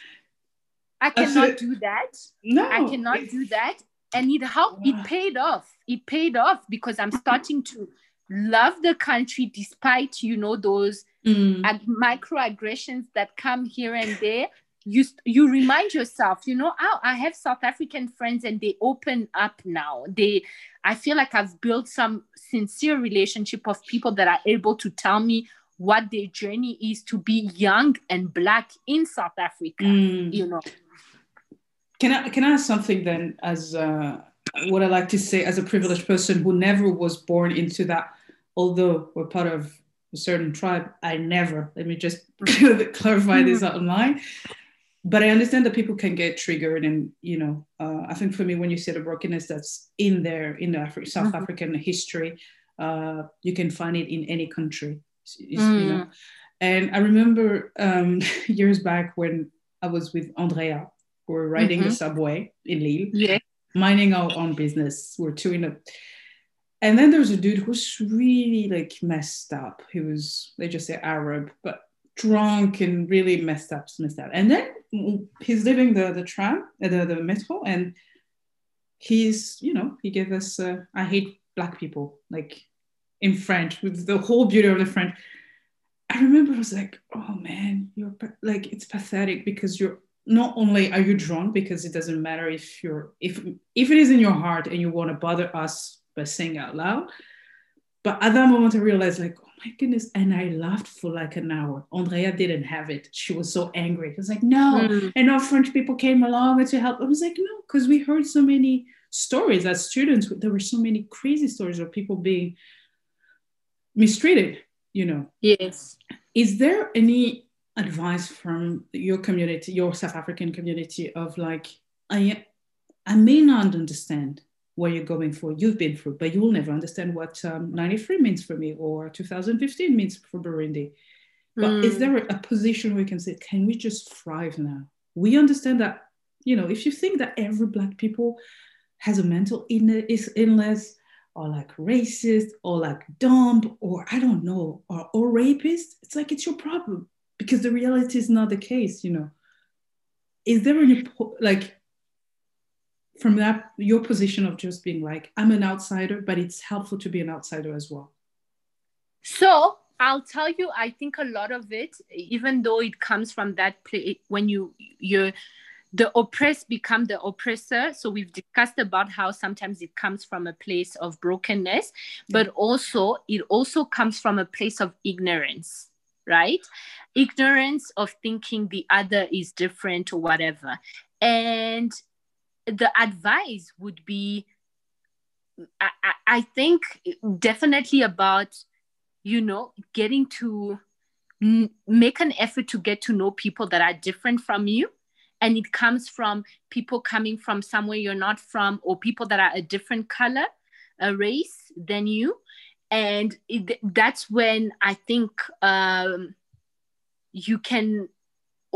I cannot do that. No. I cannot do that. And it how it paid off. It paid off because I'm starting to love the country despite, you know, those mm. microaggressions that come here and there you you remind yourself you know oh, i have south african friends and they open up now. They i feel like i've built some sincere relationship of people that are able to tell me what their journey is to be young and black in south africa mm. you know. Can i can i ask something then as uh, what i like to say as a privileged person who never was born into that although we're part of a certain tribe i never let me just clarify this online but I understand that people can get triggered, and you know, uh, I think for me, when you see the brokenness that's in there in the Afri- South mm-hmm. African history, uh, you can find it in any country, you know. Mm. And I remember um, years back when I was with Andrea, we were riding mm-hmm. the subway in Lille, yeah. minding our own business. We're two in a and then there was a dude who was really like messed up. He was, they just say Arab, but drunk and really messed up, messed up. And then he's leaving the the tram, uh, the the metro, and he's you know he gave us uh, I hate black people like in French with the whole beauty of the French. I remember I was like, oh man, you're like it's pathetic because you're not only are you drunk because it doesn't matter if you're if if it is in your heart and you want to bother us by saying out loud, but at that moment I realized like my goodness. And I laughed for like an hour. Andrea didn't have it. She was so angry. It was like, no. Mm. And our French people came along to help. I was like, no, because we heard so many stories as students. There were so many crazy stories of people being mistreated, you know. Yes. Is there any advice from your community, your South African community of like, I I may not understand what you're going for, you've been through, but you will never understand what um, 93 means for me or 2015 means for Burundi. But mm. is hmm. there a position where we can say, can we just thrive now? We understand that, you know, if you think that every Black people has a mental illness or like racist or like dumb or I don't know, or, or rapist, it's like it's your problem because the reality is not the case, you know. Is there any, like, from that your position of just being like i'm an outsider but it's helpful to be an outsider as well. So i'll tell you i think a lot of it even though it comes from that place when you you're the oppressed become the oppressor. So we've discussed about how sometimes it comes from a place of brokenness but also it also comes from a place of ignorance right? Ignorance of thinking the other is different or whatever. And the advice would be I, I think definitely about you know getting to n- make an effort to get to know people that are different from you. And it comes from people coming from somewhere you're not from or people that are a different color a race than you. And it, that's when i think um, you can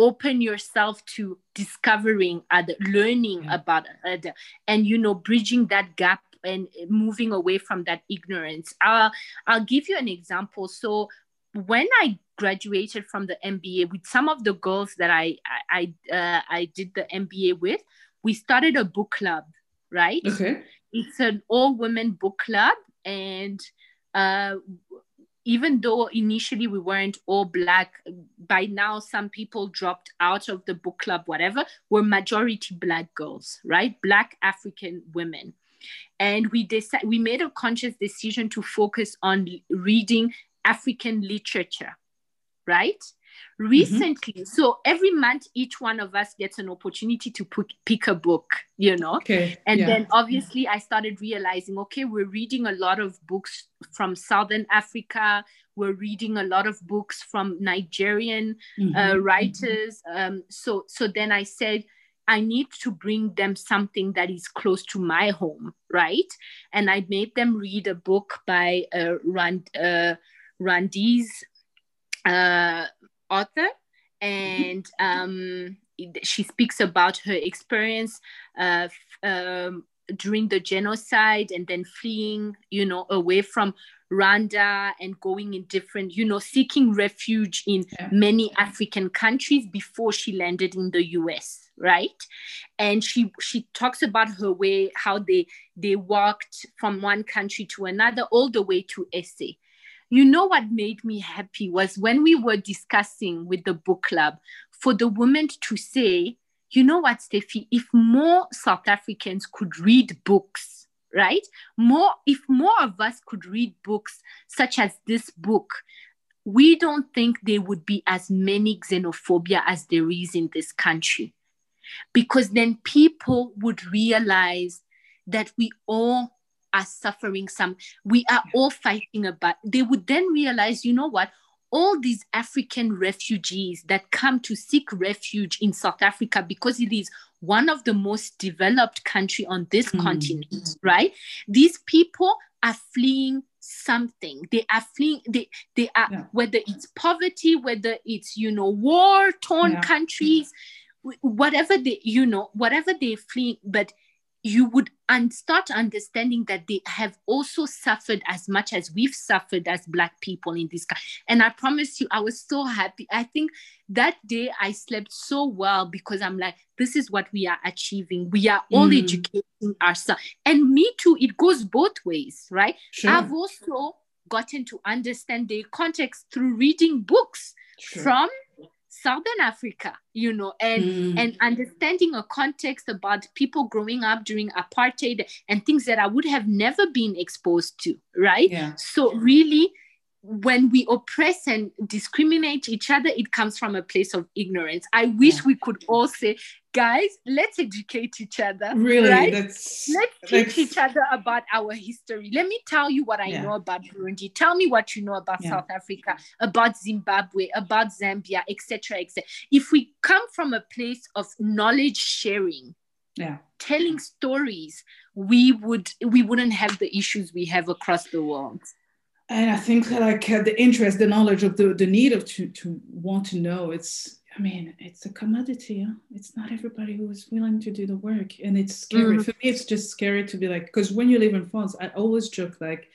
open yourself to discovering other learning mm-hmm. about other and you know bridging that gap and moving away from that ignorance. Uh, i'll give you an example. So when i graduated from the mba with some of the girls that i i uh, i did the mba with we started a book club right? Okay. It's an all women book club and uh, even though initially we weren't all black by now some people dropped out of the book club whatever we're majority black girls right black african women and we decided we made a conscious decision to focus on reading african literature right. Recently mm-hmm. so every month each one of us gets an opportunity to put, pick a book you know okay and yeah. then obviously i started realizing okay we're reading a lot of books from southern africa we're reading a lot of books from nigerian mm-hmm. uh, writers um, so so then i said I need to bring them something that is close to my home, right? And I made them read a book by uh, Rand, uh, Rwandese uh, author, and um, she speaks about her experience uh, um, during the genocide and then fleeing, you know, away from Rwanda and going in different, you know, seeking refuge in yeah. many African countries before she landed in the US, right? And she she talks about her way, how they they walked from one country to another, all the way to SA. You know what made me happy was when we were discussing with the book club for the women to say, you know what, Steffi, if more South Africans could read books, right? More, if more of us could read books such as this book, we don't think there would be as many xenophobia as there is in this country. Because then people would realize that we all are suffering some, we are all fighting about. They would then realize, you know what? all these African refugees that come to seek refuge in South Africa because it is one of the most developed country on this mm. continent, right? These people are fleeing something. They are fleeing, they, they are, yeah. whether it's poverty, whether it's, you know, war torn yeah. countries, whatever they, you know, whatever they're fleeing, but you would un- start understanding that they have also suffered as much as we've suffered as black people in this country and i promise you i was so happy i think that day i slept so well because i'm like this is what we are achieving we are all mm. educating ourselves and me too it goes both ways right sure. i've also gotten to understand the context through reading books sure. from Southern Africa, you know, and mm. and understanding a context about people growing up during apartheid and things that I would have never been exposed to, right? Yeah. So really when we oppress and discriminate each other, it comes from a place of ignorance. I wish yeah. we could all say, guys, let's educate each other. Really? Right? That's, let's teach each other about our history. Let me tell you what I yeah. know about Burundi. Tell me what you know about yeah. South Africa, about Zimbabwe, about Zambia, etc. etc. If we come from a place of knowledge sharing, yeah. telling stories, we would we wouldn't have the issues we have across the world and I think like uh, the interest, the knowledge of the, the need of to, to want to know, it's, I mean, it's a commodity. Huh? It's not everybody who is willing to do the work. And it's scary. Mm. For me, it's just scary to be like, because when you live in France, I always joke like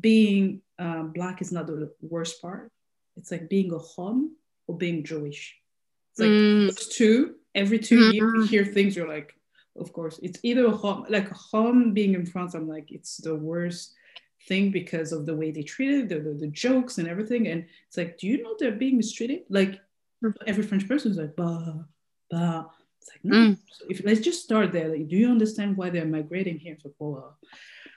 being um, Black is not the worst part. It's like being a Hom or being Jewish. It's like mm. those two, every 2 mm-hmm. years you hear things, you're like, of course, it's either a Hom, like a being in France, I'm like, it's the worst thing because of the way they treated the, the, the jokes and everything. And it's like, do you know they're being mistreated? Like every French person is like, bah, bah. It's like, no. Mm. So if let's just start there. Like, do you understand why they're migrating here to Poland?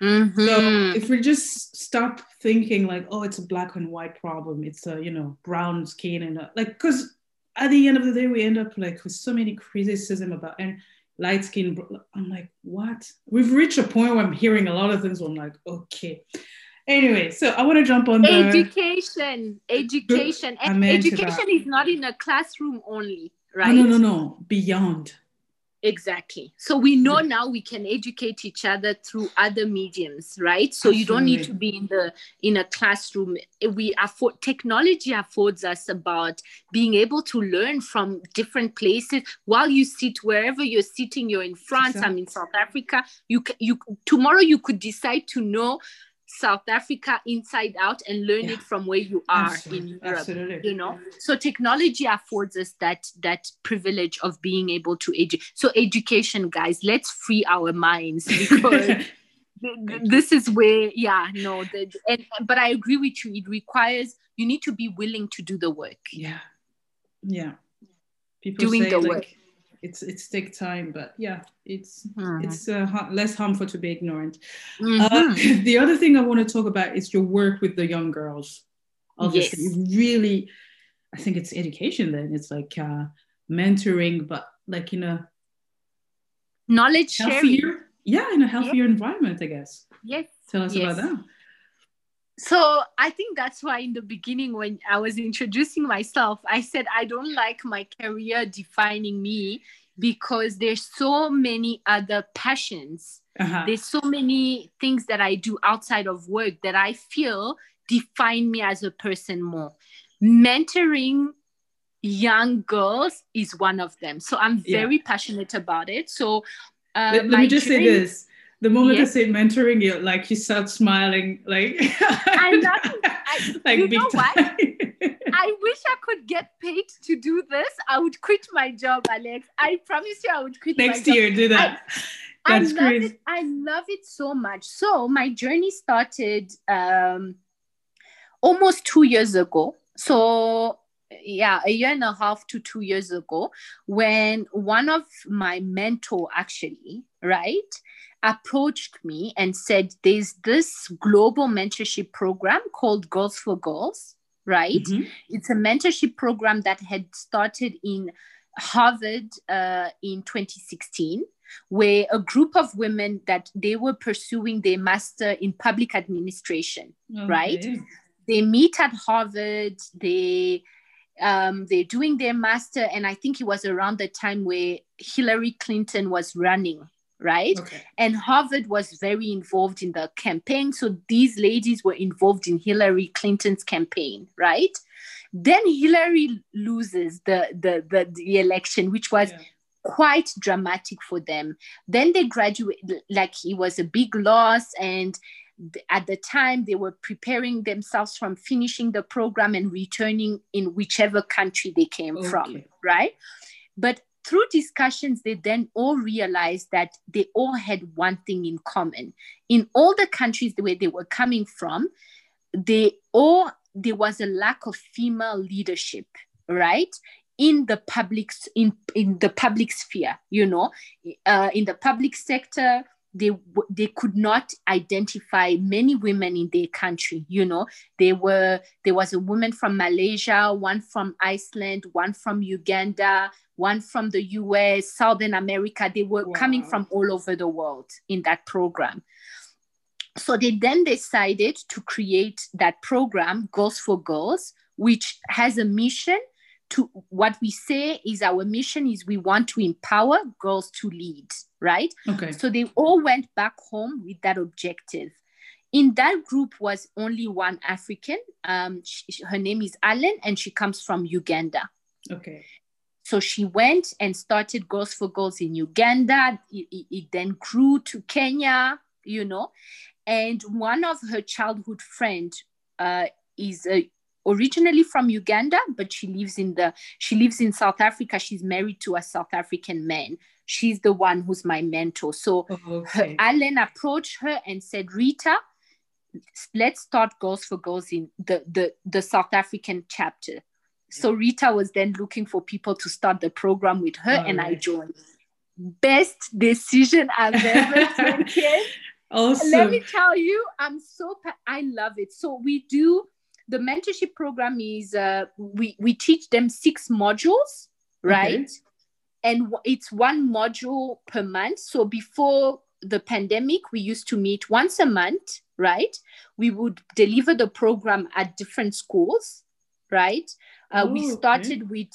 Mm-hmm. So if we just stop thinking like, oh, it's a black and white problem, it's a you know brown skin and like, because at the end of the day, we end up like with so many criticism about and light skin. I'm like, what? We've reached a point where I'm hearing a lot of things. Where I'm like, okay. Anyway, so I want to jump on the education. Education. education is not in a classroom only, right? Oh, no, no, no. Beyond Exactly. So we know yeah. now we can educate each other through other mediums, right? So Absolutely. you don't need to be in the in a classroom. We afford technology affords us about being able to learn from different places while you sit wherever you're sitting. You're in France. Exactly. I'm in South Africa. You you tomorrow you could decide to know South Africa inside out and learn yeah. it from where you are Absolutely. in Europe. Absolutely. You know, so technology affords us that that privilege of being able to educate. So education, guys, let's free our minds because. this is where yeah no the, and but i agree with you it requires you need to be willing to do the work yeah yeah people doing the like, work it's it's take time but yeah it's mm-hmm. it's uh, less harmful to be ignorant mm-hmm. uh, the other thing i want to talk about is your work with the young girls obviously yes. really i think it's education then it's like uh, mentoring but like in a knowledge healthier, sharing yeah in a healthier environment i guess yes tell us yes. about that so I think that's why in the beginning, when I was introducing myself, I said I don't like my career defining me because there's so many other passions. Uh-huh. There's so many things that I do outside of work that I feel define me as a person more. mentoring young girls is one of them. So I'm very Yeah. passionate about it. So uh, let, let me just say this. The moment Yes. I say mentoring, you like you start smiling, like I love it. I- like you big know what? I wish I could get paid to do this. I would quit my job, Alex. I promise you, I would quit my Next job. year, do that. I That's love crazy. it. I love it so much. So my journey started um, almost two years ago. So yeah, a year and a half to two years ago, when one of my mentor actually, right, approached me and said, "There's this global mentorship program called Girls for Girls." Right? Mhm. It's a mentorship program that had started in Harvard uh, in 2016, where a group of women that they were pursuing their master in public administration. Right? They meet at Harvard. They um, they're doing their master, and I think it was around the time where Hillary Clinton was running. Right Okay. and Harvard was very involved in the campaign. So these ladies were involved in Hillary Clinton's campaign, right? Then Hillary loses the the the, the election, which was Yeah. quite dramatic for them. Then they graduate like it was a big loss and at the time they were preparing themselves from finishing the program and returning in whichever country they came from right but through discussions they then all realized that they all had one thing in common. In all the countries where they were coming from they all there was a lack of female leadership right? In the public in in the public sphere you know? Uh, in the public sector they they could not identify many women in their country you know? They were there was a woman from malaysia one from iceland one from uganda one from the us southern america they were coming from all over the world in that program. So they then decided to create that program girls for girls which has a mission to what we say is our mission is we want to empower girls to lead right? Okay. so they all went back home with that objective. In that group was only one african. Um, sh- her name is allen and she comes from uganda. Okay. So she went and started Girls for Girls in Uganda. It, it- it then grew to Kenya, you know. And one of her childhood friend uh, is uh, originally from Uganda, but she lives in the she lives in South Africa. She's married to a South African man. She's the one who's my mentor. So her, Alan approached her and said, Rita, let's start Girls for Girls in the, the, the South African chapter. So Rita was then looking for people to start the program with her, and I joined. Best decision I've ever taken. Awesome. Let me tell you, I'm so I love it. So we do the mentorship program is uh, we we teach them six modules, right? Okay. And it's one module per month. So before the pandemic, we used to meet once a month, right? We would deliver the program at different schools, right? Uh, we Oh, okay. started with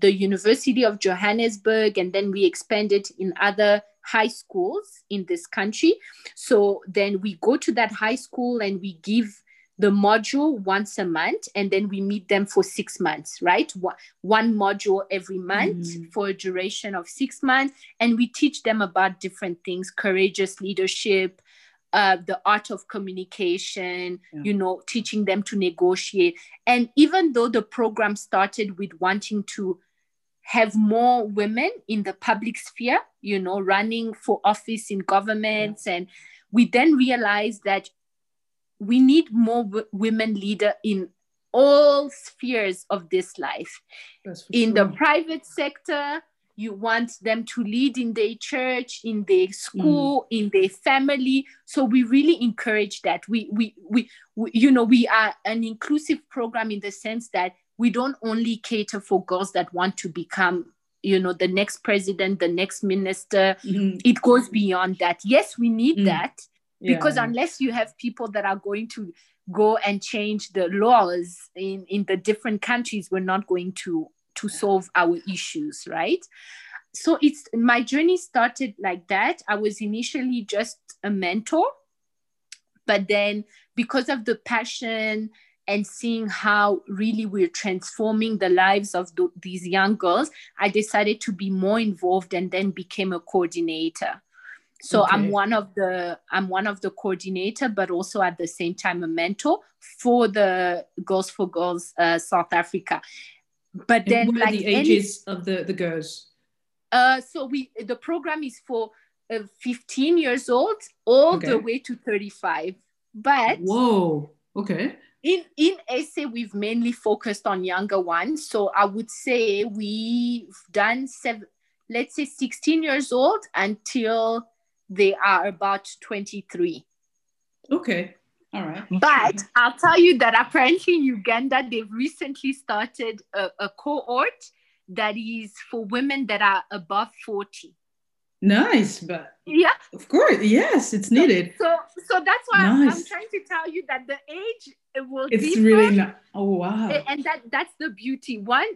the University of Johannesburg and then we expanded in other high schools in this country. So then we go to that high school and we give the module once a month and then we meet them for six months, right? One, module every month Mhm. for a duration of six months. And we teach them about different things courageous leadership, uh, the art of communication, Yeah. you know, teaching them to negotiate. And even though the program started with wanting to have more women in the public sphere, you know, running for office in governments, and we then realized that we need more w- women leader in all spheres of this life in the private sector you want them to lead in their church in their school in their family so we really encourage that we, we we we you know we are an inclusive program in the sense that we don't only cater for girls that want to become you know the next president the next minister Mhm. it goes beyond that yes we need Mm. that because Yeah. unless you have people that are going to go and change the laws in in the different countries we're not going to to solve our issues right so it's my journey started like that i was initially just a mentor but then because of the passion and seeing how really we're transforming the lives of th- these young girls, I decided to be more involved and then became a coordinator. So okay. I'm one of the I'm one of the coordinator, but also at the same time a mentor for the Girls for Girls uh, South Africa. But and then, like the ages any, of the the girls. Uh, so we the program is for uh, 15 years old all okay. the way to 35. But whoa, okay in in SA, we've mainly focused on younger ones. So I would say we've done seven, let's say 16 years old until they are about 23. Okay. All right. But I'll tell you that apparently in Uganda, they've recently started a, a cohort that is for women that are above 40. Nice, but yeah, of course, yes, it's needed. So, so, so that's why nice. I'm, I'm, trying to tell you that the age it will. It's differ, really not. Oh wow! And that that's the beauty. One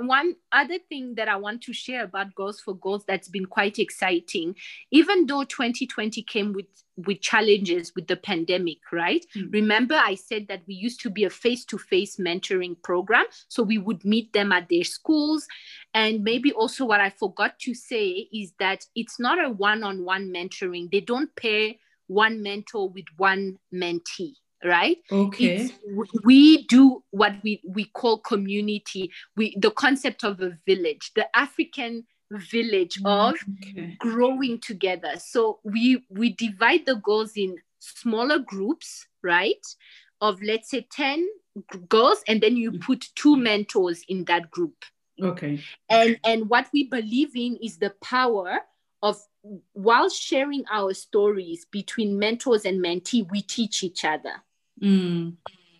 one other thing that I want to share about Girls for Girls that's been quite exciting, even though 2020 came with with challenges with the pandemic, right? Mm. Remember, I said that we used to be a face to face mentoring program. So we would meet them at their schools. And maybe also what I forgot to say is that it's not a one on one on one mentoring, they don't pair one mentor with one mentee right? Okay. It's, we do what we we call community. We the concept of a village the african village mm, of okay. growing together. So we we divide the goals in smaller groups right? Of let's say 10 girls and then you mm. put two mentors in that group. Okay. And and what we believe in is the power of while sharing our stories between mentors and mentee we teach each other mm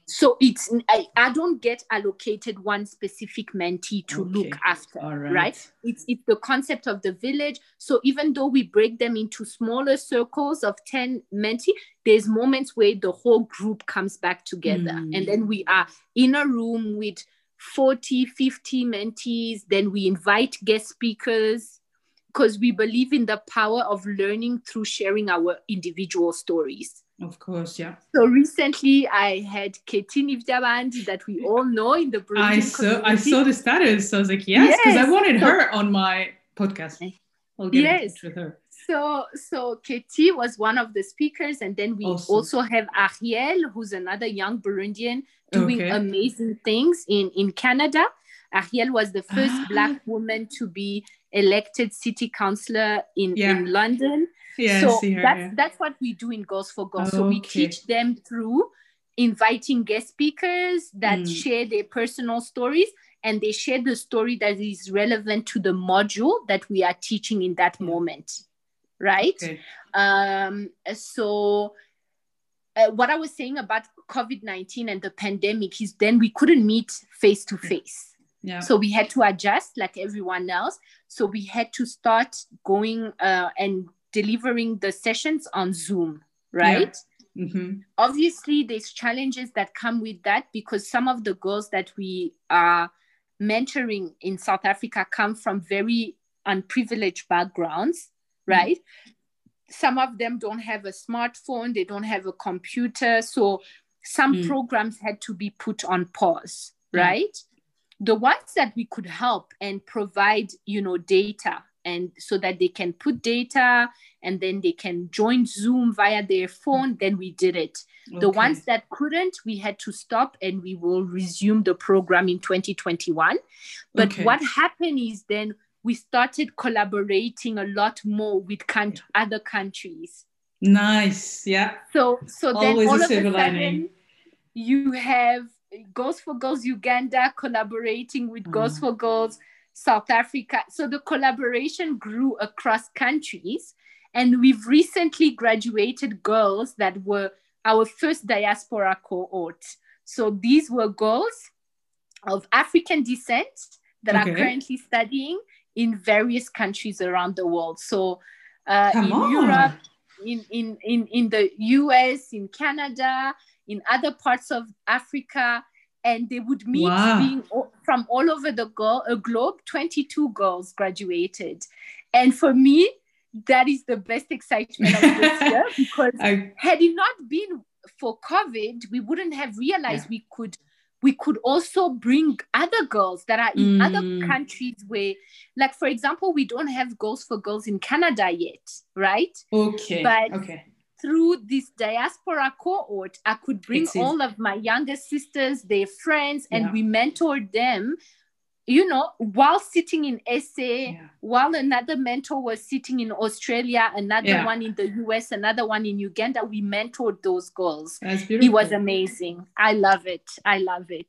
so it's I, I don't get allocated one specific mentee to okay. look after right. right. it's it's the concept of the village so even though we break them into smaller circles of 10 mentee there's moments where the whole group comes back together mm. and then we are in a room with 40 50 mentees then we invite guest speakers because we believe in the power of learning through sharing our individual stories of course, yeah. So recently, I had Katie Nivjaband that we all know in the Burundian I saw community. I saw the status. So I was like, yes, because yes. I wanted her on my podcast. I'll get yes. in touch with her. So, so Katie was one of the speakers, and then we awesome. also have Arielle, who's another young Burundian doing okay. amazing things in in Canada. Arielle was the first ah. Black woman to be elected city councillor in, yeah. in London. Yeah, so her, that's yeah. that's what we do in Girls for Girls. Oh, so we okay. teach them through inviting guest speakers that mm. share their personal stories and they share the story that is relevant to the module that we are teaching in that moment right okay. um so uh, what i was saying about covid-19 and the pandemic is then we couldn't meet face to face yeah. So we had to adjust like everyone else. So we had to start going uh, and delivering the sessions on Zoom, right? Yeah. Mm-hmm. Obviously, there's challenges that come with that because some of the girls that we are mentoring in South Africa come from very unprivileged backgrounds, mm. right? Mm-hmm. Some of them don't have a smartphone, they don't have a computer. So some mm. programs had to be put on pause, right? The ones that we could help and provide, you know, data and so that they can put data and then they can join Zoom via their phone, then we did it. Okay. The ones that couldn't, we had to stop and we will resume the program in 2021. But okay. what happened is then we started collaborating a lot more with con- other countries. Nice, yeah. So so then all of a sudden lining. you have Girls for Girls Uganda collaborating with mm. Girls for Girls South Africa. So the collaboration grew across countries. And we've recently graduated girls that were our first diaspora cohort. So these were girls of African descent that okay. are currently studying in various countries around the world. So uh, in on. Europe, in, in, in, in the US, in Canada, in other parts of Africa, and they would meet wow. being from all over the go- uh, globe 22 girls graduated and for me that is the best excitement of this year because I... had it not been for COVID, we wouldn't have realized yeah. we could we could also bring other girls that are in mm. other countries where like for example we don't have girls for girls in canada yet right okay but okay through this diaspora cohort, I could bring all of my younger sisters, their friends, and yeah. we mentored them, you know, while sitting in SA, yeah. while another mentor was sitting in Australia, another yeah. one in the US, another one in Uganda. We mentored those girls. That's beautiful. It was amazing. I love it. I love it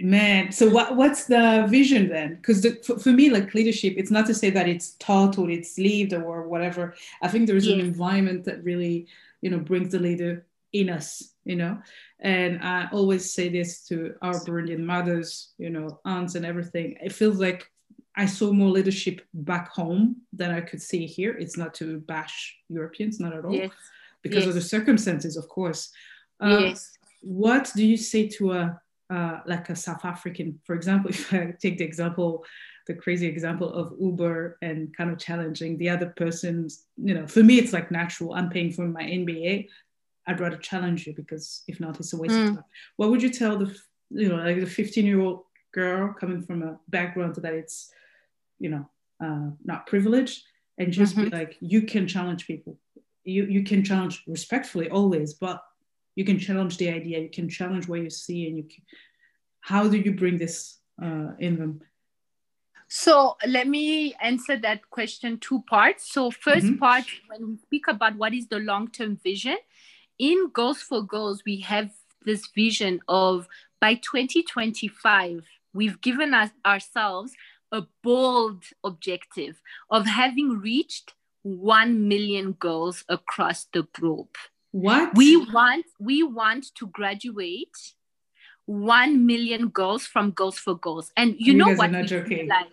man so what what's the vision then? Because for, for, me like leadership it's not to say that it's taught or it's lived or whatever. I think there's an environment that really you know brings the leader in us you know? And i always say this to our burundian mothers you know aunts and everything it feels like i saw more leadership back home than i could see here. It's not to bash europeans not at all. Yes. because yes. of the circumstances of course. Um, yes. what do you say to a uh, like a South African, for example, if I take the example, the crazy example of Uber and kind of challenging the other person's, you know, for me, it's like natural. I'm paying for my MBA. I'd rather challenge you because if not, it's a waste mm. of time. What would you tell the, you know, like the 15 year old girl coming from a background that it's, you know, uh, not privileged and just mm-hmm. be like, you can challenge people. You, you can challenge respectfully always, but you can challenge the idea you can challenge what you see and you can, how do you bring this uh, in them? So let me answer that question two parts. So 1st mm-hmm. part when we speak about what is the long-term vision in Girls for Girls we have this vision of by 2025 we've given us ourselves a bold objective of having reached 1 million girls across the globe what? We want we want to graduate 1 million girls from Girls for Girls. And you, know what we realized?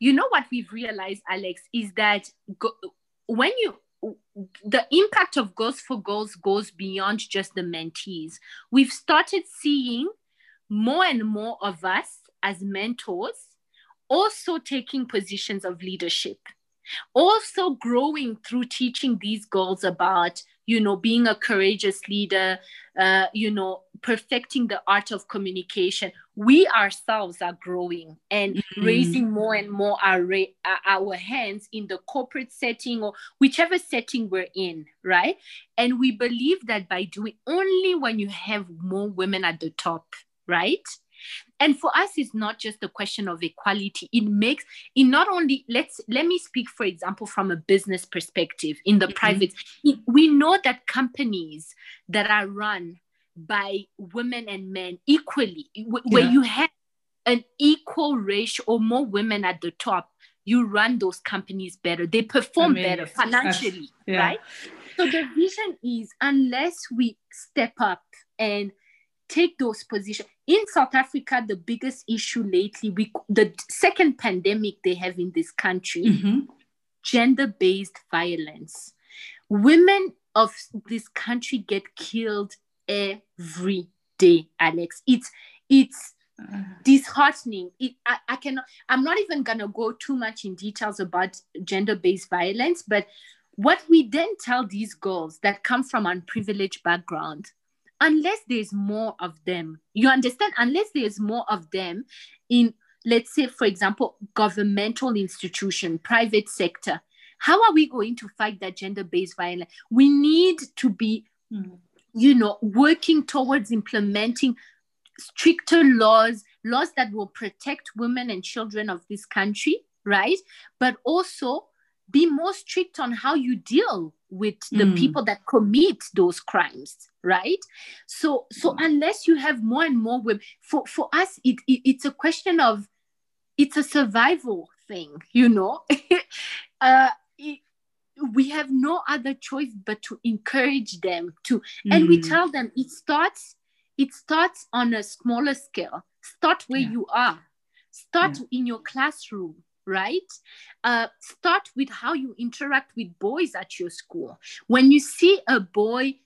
You know what we've realized, Alex, is that go, when you the impact of Girls for Girls goes beyond just the mentees. We've started seeing more and more of us as mentors also taking positions of leadership, also growing through teaching these girls about you know being a courageous leader uh, you know perfecting the art of communication. We ourselves are growing and mm-hmm. raising more and more our, our hands in the corporate setting or whichever setting we're in right? And we believe that by doing only when you have more women at the top right and for us it's not just a question of equality it makes it not only let's let me speak for example from a business perspective in the mm-hmm. private we know that companies that are run by women and men equally where yeah. you have an equal ratio or more women at the top you run those companies better they perform I mean, better financially yeah. right so the vision is unless we step up and take those positions. In South Africa, the biggest issue lately, we, the second pandemic they have in this country, mm-hmm. gender-based violence. Women of this country get killed every day, Alex. It's it's uh. disheartening. It, I, I cannot. I'm not even gonna go too much in details about gender-based violence, but what we then tell these girls that come from unprivileged background unless there's more of them. You understand? Unless there's more of them in let's say for example governmental institution private sector how are we going to fight that gender-based violence? We need to be you know working towards implementing stricter laws laws that will protect women and children of this country right? But also be more strict on how you deal with the mm. people that commit those crimes right so so unless you have more and more women for for us it, it it's a question of it's a survival thing you know uh it, we have no other choice but to encourage them to mm. and we mm. tell them it starts it starts on a smaller scale start where yeah. you are start yeah. in your classroom right? Uh, start with how you interact with boys at your school. When you see a boy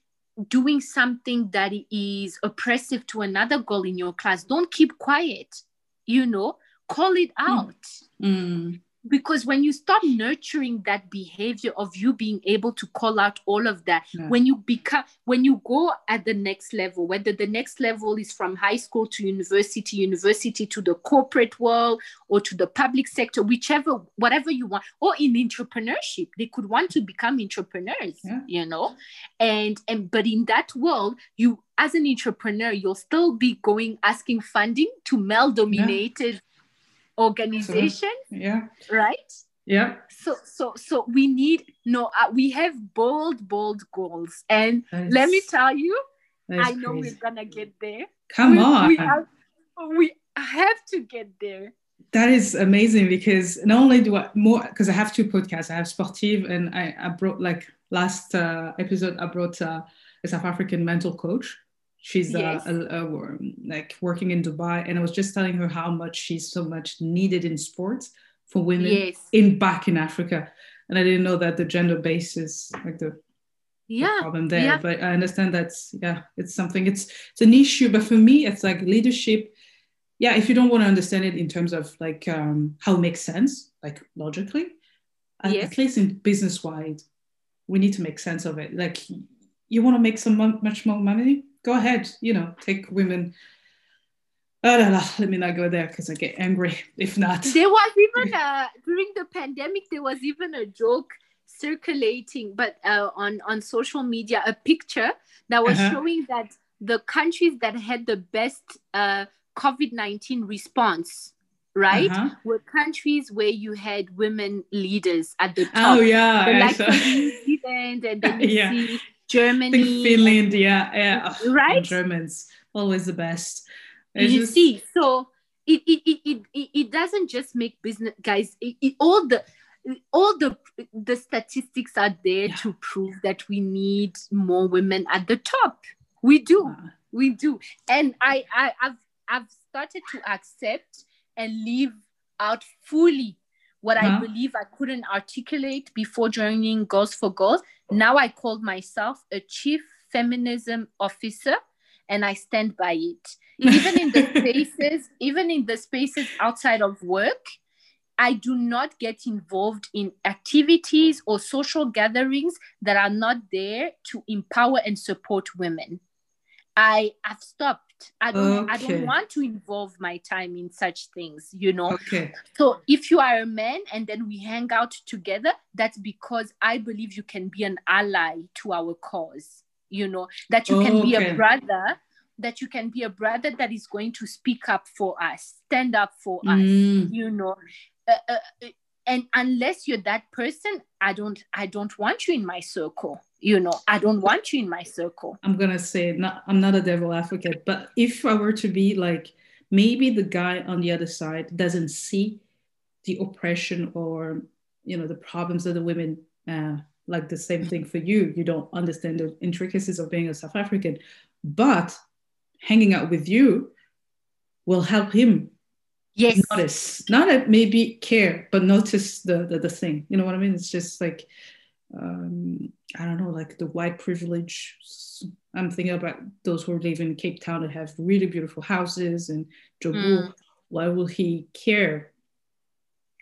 doing something that is oppressive to another girl in your class, don't keep quiet, you know, call it out. Mm. Because when you start nurturing that behavior of you being able to call out all of that Yeah. when you become when you go at the next level whether the next level is from high school to university university to the corporate world or to the public sector whichever whatever you want or in entrepreneurship they could want to become entrepreneurs Yeah. you know and and but in that world you as an entrepreneur you'll still be going asking funding to male dominated organization Yeah. right Yeah. so so so we need no uh, we have bold bold goals and let me tell you i know crazy. we're gonna get there Come we, on. we have, we have to get there That is amazing because not only do I more because I have two podcasts. I have Sportive and I, I brought like last uh, episode I brought uh, a South African mental coach. She's uh, Yes. a, a, like working in Dubai, and I was just telling her how much she's so much needed in sports for women yes in back in Africa. And I didn't know that the gender base is like the, the problem there. yeah. But I understand that's yeah, it's something. It's it's an issue, but for me, it's like leadership yeah if you don't want to understand it in terms of like um, how it makes sense like logically at- Yes. at least in business wide we need to make sense of it like you want to make some much more money go ahead you know take women oh, no, no, let me not go there because i get angry if not there was even uh during the pandemic there was even a joke circulating but uh, on on social media a picture that was Uh-huh. showing that the countries that had the best uh, covid-19 response right Uh-huh. were countries where you had women leaders at the top oh yeah saw- New Zealand and then you Yeah. see Germany finland yeah yeah. Right? germans always the best. It's you just- see so it it, it, it, it doesn't just make business guys it, it, all the all the the statistics are there Yeah. to prove that we need more women at the top. We do. We do. And i, I i've i've started to accept and live out fully what i Uh-huh. believe i couldn't articulate before joining girls for girls. Now i call myself a chief feminism officer and i stand by it. Even in the spaces even in the spaces outside of work i do not get involved in activities or social gatherings that are not there to empower and support women. I have stopped i don't i don't want to involve my time in such things you know okay so if you are a man and then we hang out together, that's because I believe you can be an ally to our cause. You know, that you can be a brother, that you can be a brother that is going to speak up for us, stand up for us, Mm. you know. Uh, uh, uh, and unless you're that person, I don't I don't want you in my circle. You know, I don't want you in my circle. I'm gonna say not, I'm not a devil advocate, but if I were to be like maybe the guy on the other side doesn't see the oppression or you know the problems of the women uh, like the same thing for you. You don't understand the intricacies of being a South African, but hanging out with you will help him Yes. notice, not that maybe care, but notice the, the the thing. You know what I mean? It's just like um, I don't know, like the white privilege. I'm thinking about those who live in Cape Town that have really beautiful houses and Joburg. Mm. Why will he care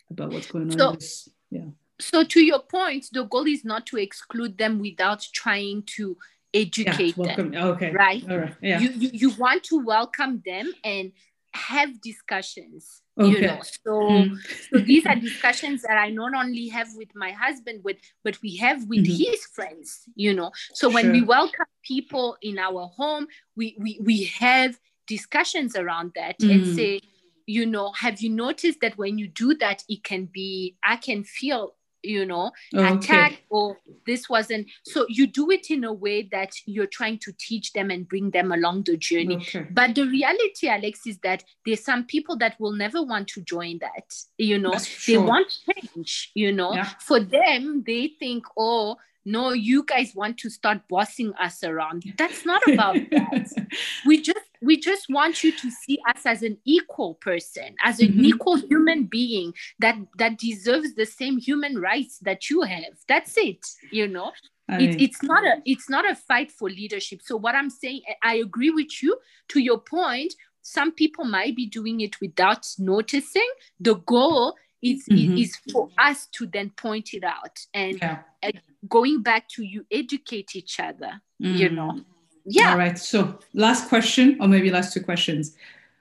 about what's going on? So- this? Yeah. So to your point, the goal is not to exclude them without trying to Yeah. educate them. Welcome. Okay. Right. All right. Yeah. you, you you want to welcome them and have discussions you know so Mm. so these are discussions that i not only have with my husband with but we have with Mhm. his friends you know so when we welcome people in our home we we, we have discussions around that and Mm. say you know have you noticed that when you do that it can be i can feel you know attack or this wasn't so you do it in a way that you're trying to teach them and bring them along the journey. Okay. but the reality alex is that there's some people that will never want to join that you know. They want change you know. Yeah. for them they think oh no you guys want to start bossing us around. That's not about that. We just we just want you to see us as an equal person as an Mhm. equal human being that that deserves the same human rights that you have that's it you know I it's, not a it's not a fight for leadership so what i'm saying i agree with you to your point some people might be doing it without noticing the goal it's mm-hmm. it is for us to then point it out and yeah. uh, going back to you educate each other mm. you know yeah. All right so last question or maybe last two questions.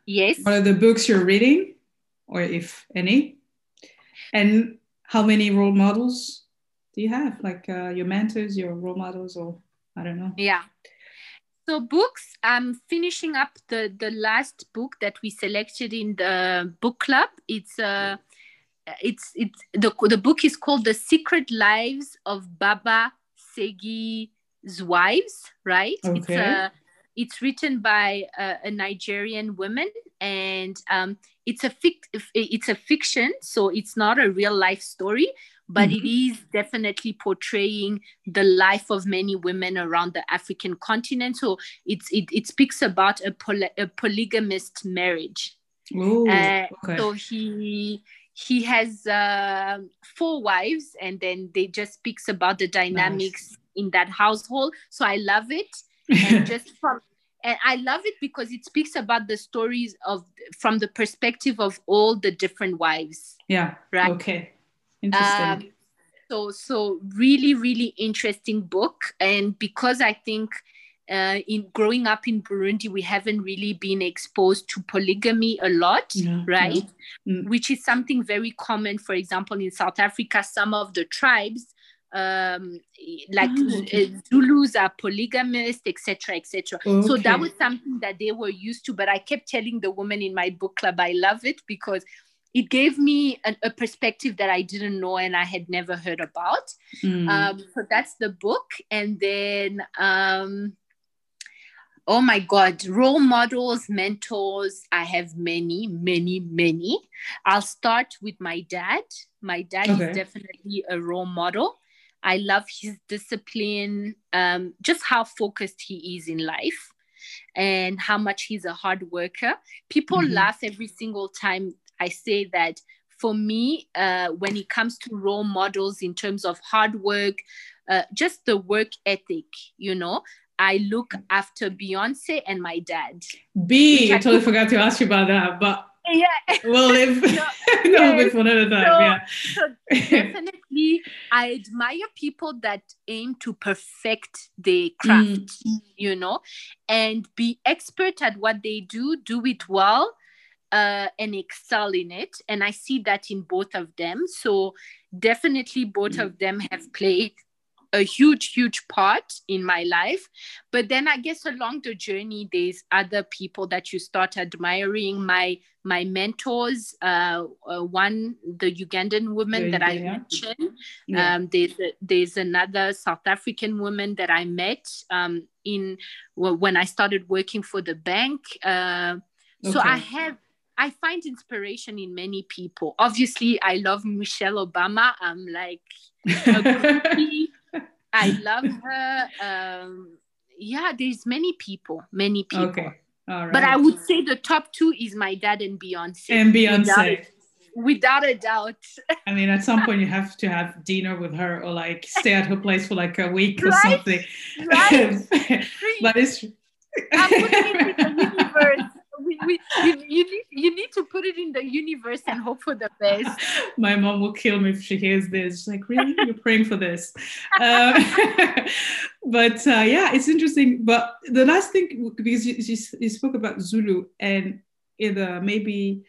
Yes. What are the books you're reading or if any? And how many role models do you have? Like uh, your mentors your role models or i don't know. Yeah. So books i'm finishing up the the last book that we selected in the book club. It's uh it's it's the the book is called the secret lives of baba segi's wives right okay. it's a it's written by a, a Nigerian woman, and um, it's a fic- it's a fiction, so it's not a real life story, but mm-hmm. it is definitely portraying the life of many women around the African continent. So it's it, it speaks about a, poly- a polygamist marriage. Ooh, uh, okay. So he he has uh, four wives, and then they just speaks about the dynamics nice. In that household. So I love it and just from and i love it because it speaks about the stories of from the perspective of all the different wives yeah right okay interesting um, so so really really interesting book and because i think uh, in growing up in Burundi, we haven't really been exposed to polygamy a lot, yeah, right? Yeah. Mm. Which is something very common. For example, in South Africa, some of the tribes um, like oh, okay. Zulus are polygamist, etc., etc. Okay. So that was something that they were used to. But I kept telling the woman in my book club, I love it because it gave me a, a perspective that I didn't know and I had never heard about. Mm. Um, so that's the book, and then. Um, oh my god role models mentors i have many many many i'll start with my dad my dad okay. is definitely a role model I love his discipline, um, just how focused he is in life and how much he's a hard worker. People mm-hmm. laugh every single time I say that. For me, uh, when it comes to role models in terms of hard work, uh, just the work ethic, you know, I look after Beyonce and my dad. B, I totally forgot to ask you about that, but yeah. We'll live no, no yes. one at a time. So, yeah. so definitely I admire people that aim to perfect their craft, mm. you know, and be expert at what they do, do it well, uh, and excel in it. And I see that in both of them. So definitely both mm. of them have played a huge huge part in my life but then i guess along the journey there's other people that you start admiring my my mentors uh, uh one the ugandan woman that i mentioned yeah. um there's there's another south african woman that i met um in well, when i started working for the bank uh okay. so i have I find inspiration in many people. Obviously, I love Michelle Obama. I'm like a I love her. Um, yeah, there's many people, many people. Okay. All right. But I would say the top two is my dad and Beyonce. And Beyonce. Without, without a doubt. I mean, at some point you have to have dinner with her or like stay at her place for like a week or something. Right. but it's. I'm putting it in the universe we, you, you, need, you need to put it in the universe and hope for the best. My mom will kill me if she hears this. She's like, really? You're praying for this? Um, but uh, yeah, it's interesting. But the last thing, because you, you, you spoke about Zulu and either maybe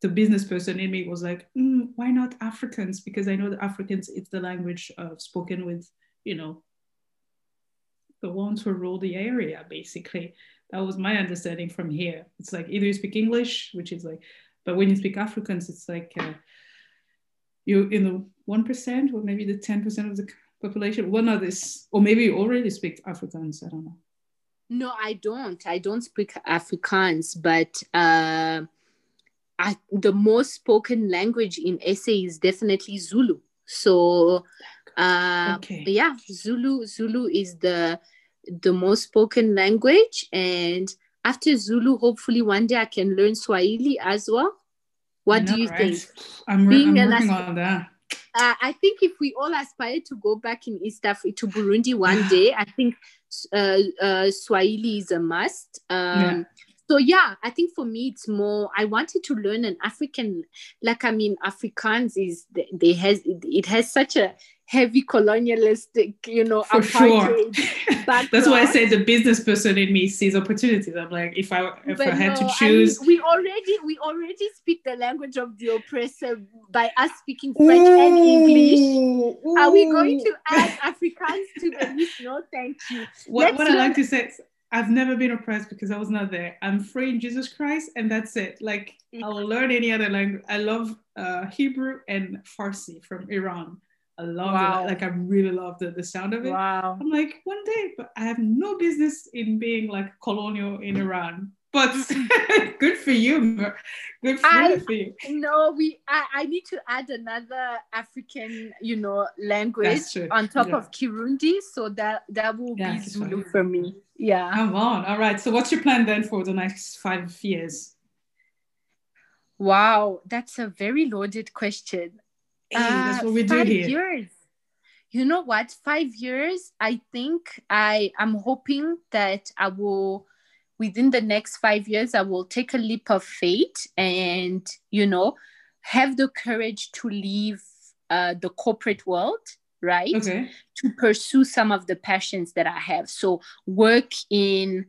the business person in me was like, mm, why not Afrikaans? Because I know the Afrikaans, it's the language uh, spoken with, you know, the ones who rule the area, basically. That was my understanding from here. It's like either you speak English, which is like, but when you speak Afrikaans, it's like uh, you in the one percent or maybe the ten percent of the population. One of this, or maybe you already speak Afrikaans. I don't know. No, I don't. I don't speak Afrikaans, but uh, I, the most spoken language in SA is definitely Zulu. So, uh, okay. yeah, Zulu Zulu is the the most spoken language. And after Zulu, hopefully one day I can learn Swahili as well. What know, do you right? think? I'm, re- I'm working on that. Uh, I think if we all aspire to go back in East Africa to Burundi one day, I think uh, uh, Swahili is a must. Um, yeah. so yeah i think for me it's more i wanted to learn an african like i mean afrikaans is they has it has such a heavy colonialistic you know for sure that's why i say the business person in me sees opportunities i'm like if i if but i had no, to choose I mean, we already we already speak the language of the oppressor by us speaking french ooh, and english ooh. are we going to add Afrikaans to the list no thank you what, what i like to say Is, I've never been oppressed because I was not there. I'm free in Jesus Christ, and that's it. Like I will learn any other language. I love uh, Hebrew and Farsi from Iran. I love wow. it. Like I really love the, the sound of it. Wow. I'm like one day, but I have no business in being like colonial in Iran. But good for you. Good for, I, for you. No, we I, I need to add another African, you know, language on top yeah. of Kirundi. So that that will yeah, be Zulu for me. Yeah. Come on. All right. So what's your plan then for the next five years? Wow, that's a very loaded question. Hey, that's uh, what we do here. Years. You know what? Five years. I think I am hoping that I will within the next five years, I will take a leap of faith and, you know, have the courage to leave uh, the corporate world, right? Okay. To pursue some of the passions that I have. So, work in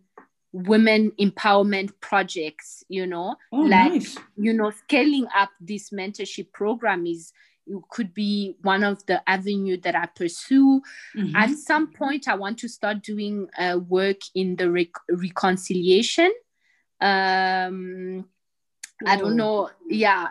women empowerment projects, you know, oh, like, nice. you know, scaling up this mentorship program is could be one of the avenue that I pursue. Mm-hmm. At some point, I want to start doing uh, work in the rec- reconciliation. Um, I don't know, yeah,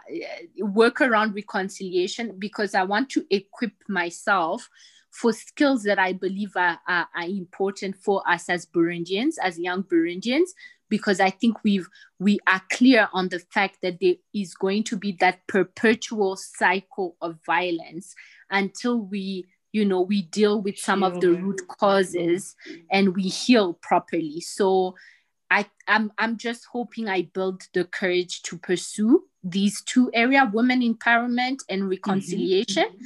work around reconciliation because I want to equip myself for skills that I believe are, are, are important for us as Burundians, as young Burundians, because I think we've we are clear on the fact that there is going to be that perpetual cycle of violence until we you know we deal with some of the root causes and we heal properly so I, I'm, I'm just hoping I build the courage to pursue these two area, women empowerment and mm-hmm. reconciliation. Mm-hmm.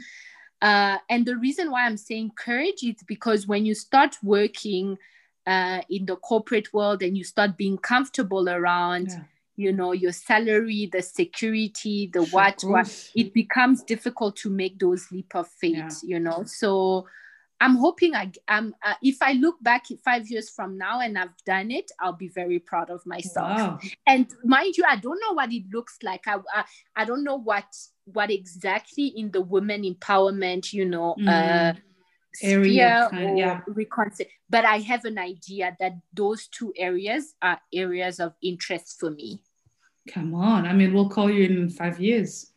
Uh, and the reason why I'm saying courage is because when you start working uh, in the corporate world and you start being comfortable around yeah. you know your salary the security the what what it becomes difficult to make those leap of faith yeah. you know so i'm hoping i am uh, if i look back five years from now and i've done it i'll be very proud of myself wow. and mind you i don't know what it looks like i i, I don't know what what exactly in the women empowerment you know mm. uh area kind, or yeah. But I have an idea that those two areas are areas of interest for me. Come on. I mean, we'll call you in five years.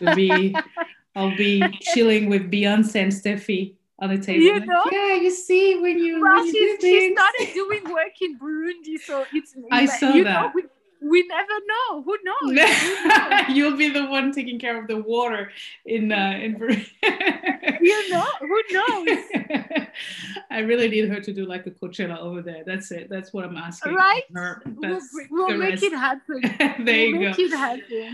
We'll be, I'll be chilling with Beyonce and Steffi on the table. You know? yeah, you see when you, well, when you she started doing work in Burundi, so it's I saw that. Know, we, we never know. Who knows? You'll be the one taking care of the water in uh, in. you know who knows? I really need her to do like a Coachella over there. That's it. That's what I'm asking. Right. Her. we'll, we'll make it happen. there we'll you go.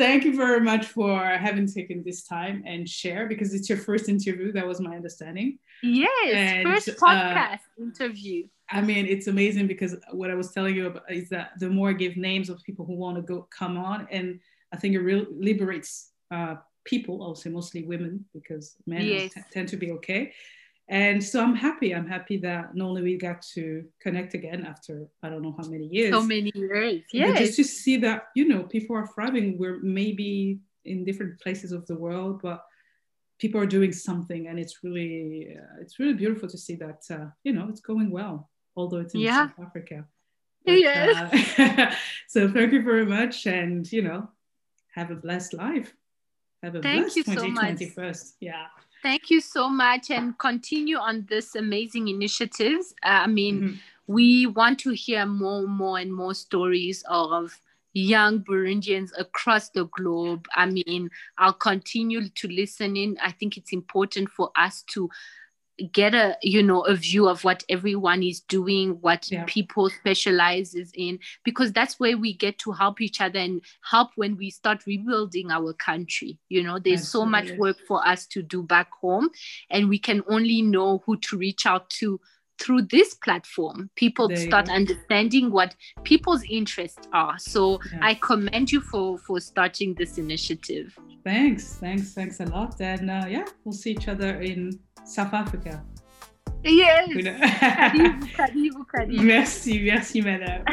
Thank you very much for having taken this time and share because it's your first interview. That was my understanding. Yes, and, first uh, podcast uh, interview. I mean, it's amazing because what I was telling you about is that the more I give names of people who want to go come on, and I think it really liberates uh, people, I'll mostly women, because men yes. t- tend to be okay. And so I'm happy. I'm happy that not only we got to connect again after I don't know how many years. So many years, yeah. Just to see that you know people are thriving. We're maybe in different places of the world, but people are doing something, and it's really uh, it's really beautiful to see that uh, you know it's going well although it's in yeah. South Africa. But, yes. Uh, so thank you very much, and you know, have a blessed life. Have a thank blessed you 2020 so. Yeah. Thank you so much, and continue on this amazing initiatives. Uh, I mean, mm-hmm. we want to hear more, more, and more stories of young Burundians across the globe. I mean, I'll continue to listen in. I think it's important for us to get a you know a view of what everyone is doing what yeah. people specializes in because that's where we get to help each other and help when we start rebuilding our country you know there's Absolutely. so much work for us to do back home and we can only know who to reach out to through this platform, people start understanding what people's interests are. So yeah. I commend you for for starting this initiative. Thanks, thanks, thanks a lot. And uh, yeah, we'll see each other in South Africa. Yes. Karibu, karibu, karibu. Merci, merci, madame.